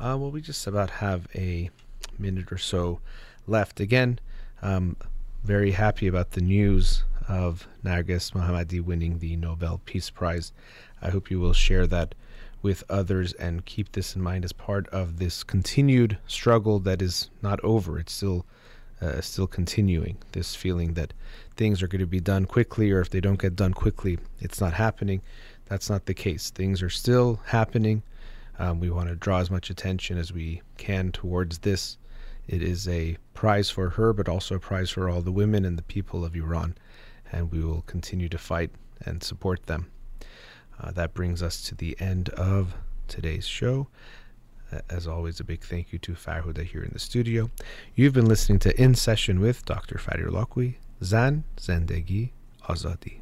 Uh, well, we just about have a minute or so left. Again, um, very happy about the news of Narges Mohammadi winning the Nobel Peace Prize. I hope you will share that with others and keep this in mind as part of this continued struggle that is not over. It's still uh, still continuing. This feeling that things are going to be done quickly, or if they don't get done quickly, it's not happening. That's not the case. Things are still happening. Um, we want to draw as much attention as we can towards this. It is a prize for her, but also a prize for all the women and the people of Iran. And we will continue to fight and support them. Uh, that brings us to the end of today's show. As always, a big thank you to Farhuda here in the studio. You've been listening to In Session with Dr. Fadi Holakouee, Zan Zendegi Azadi.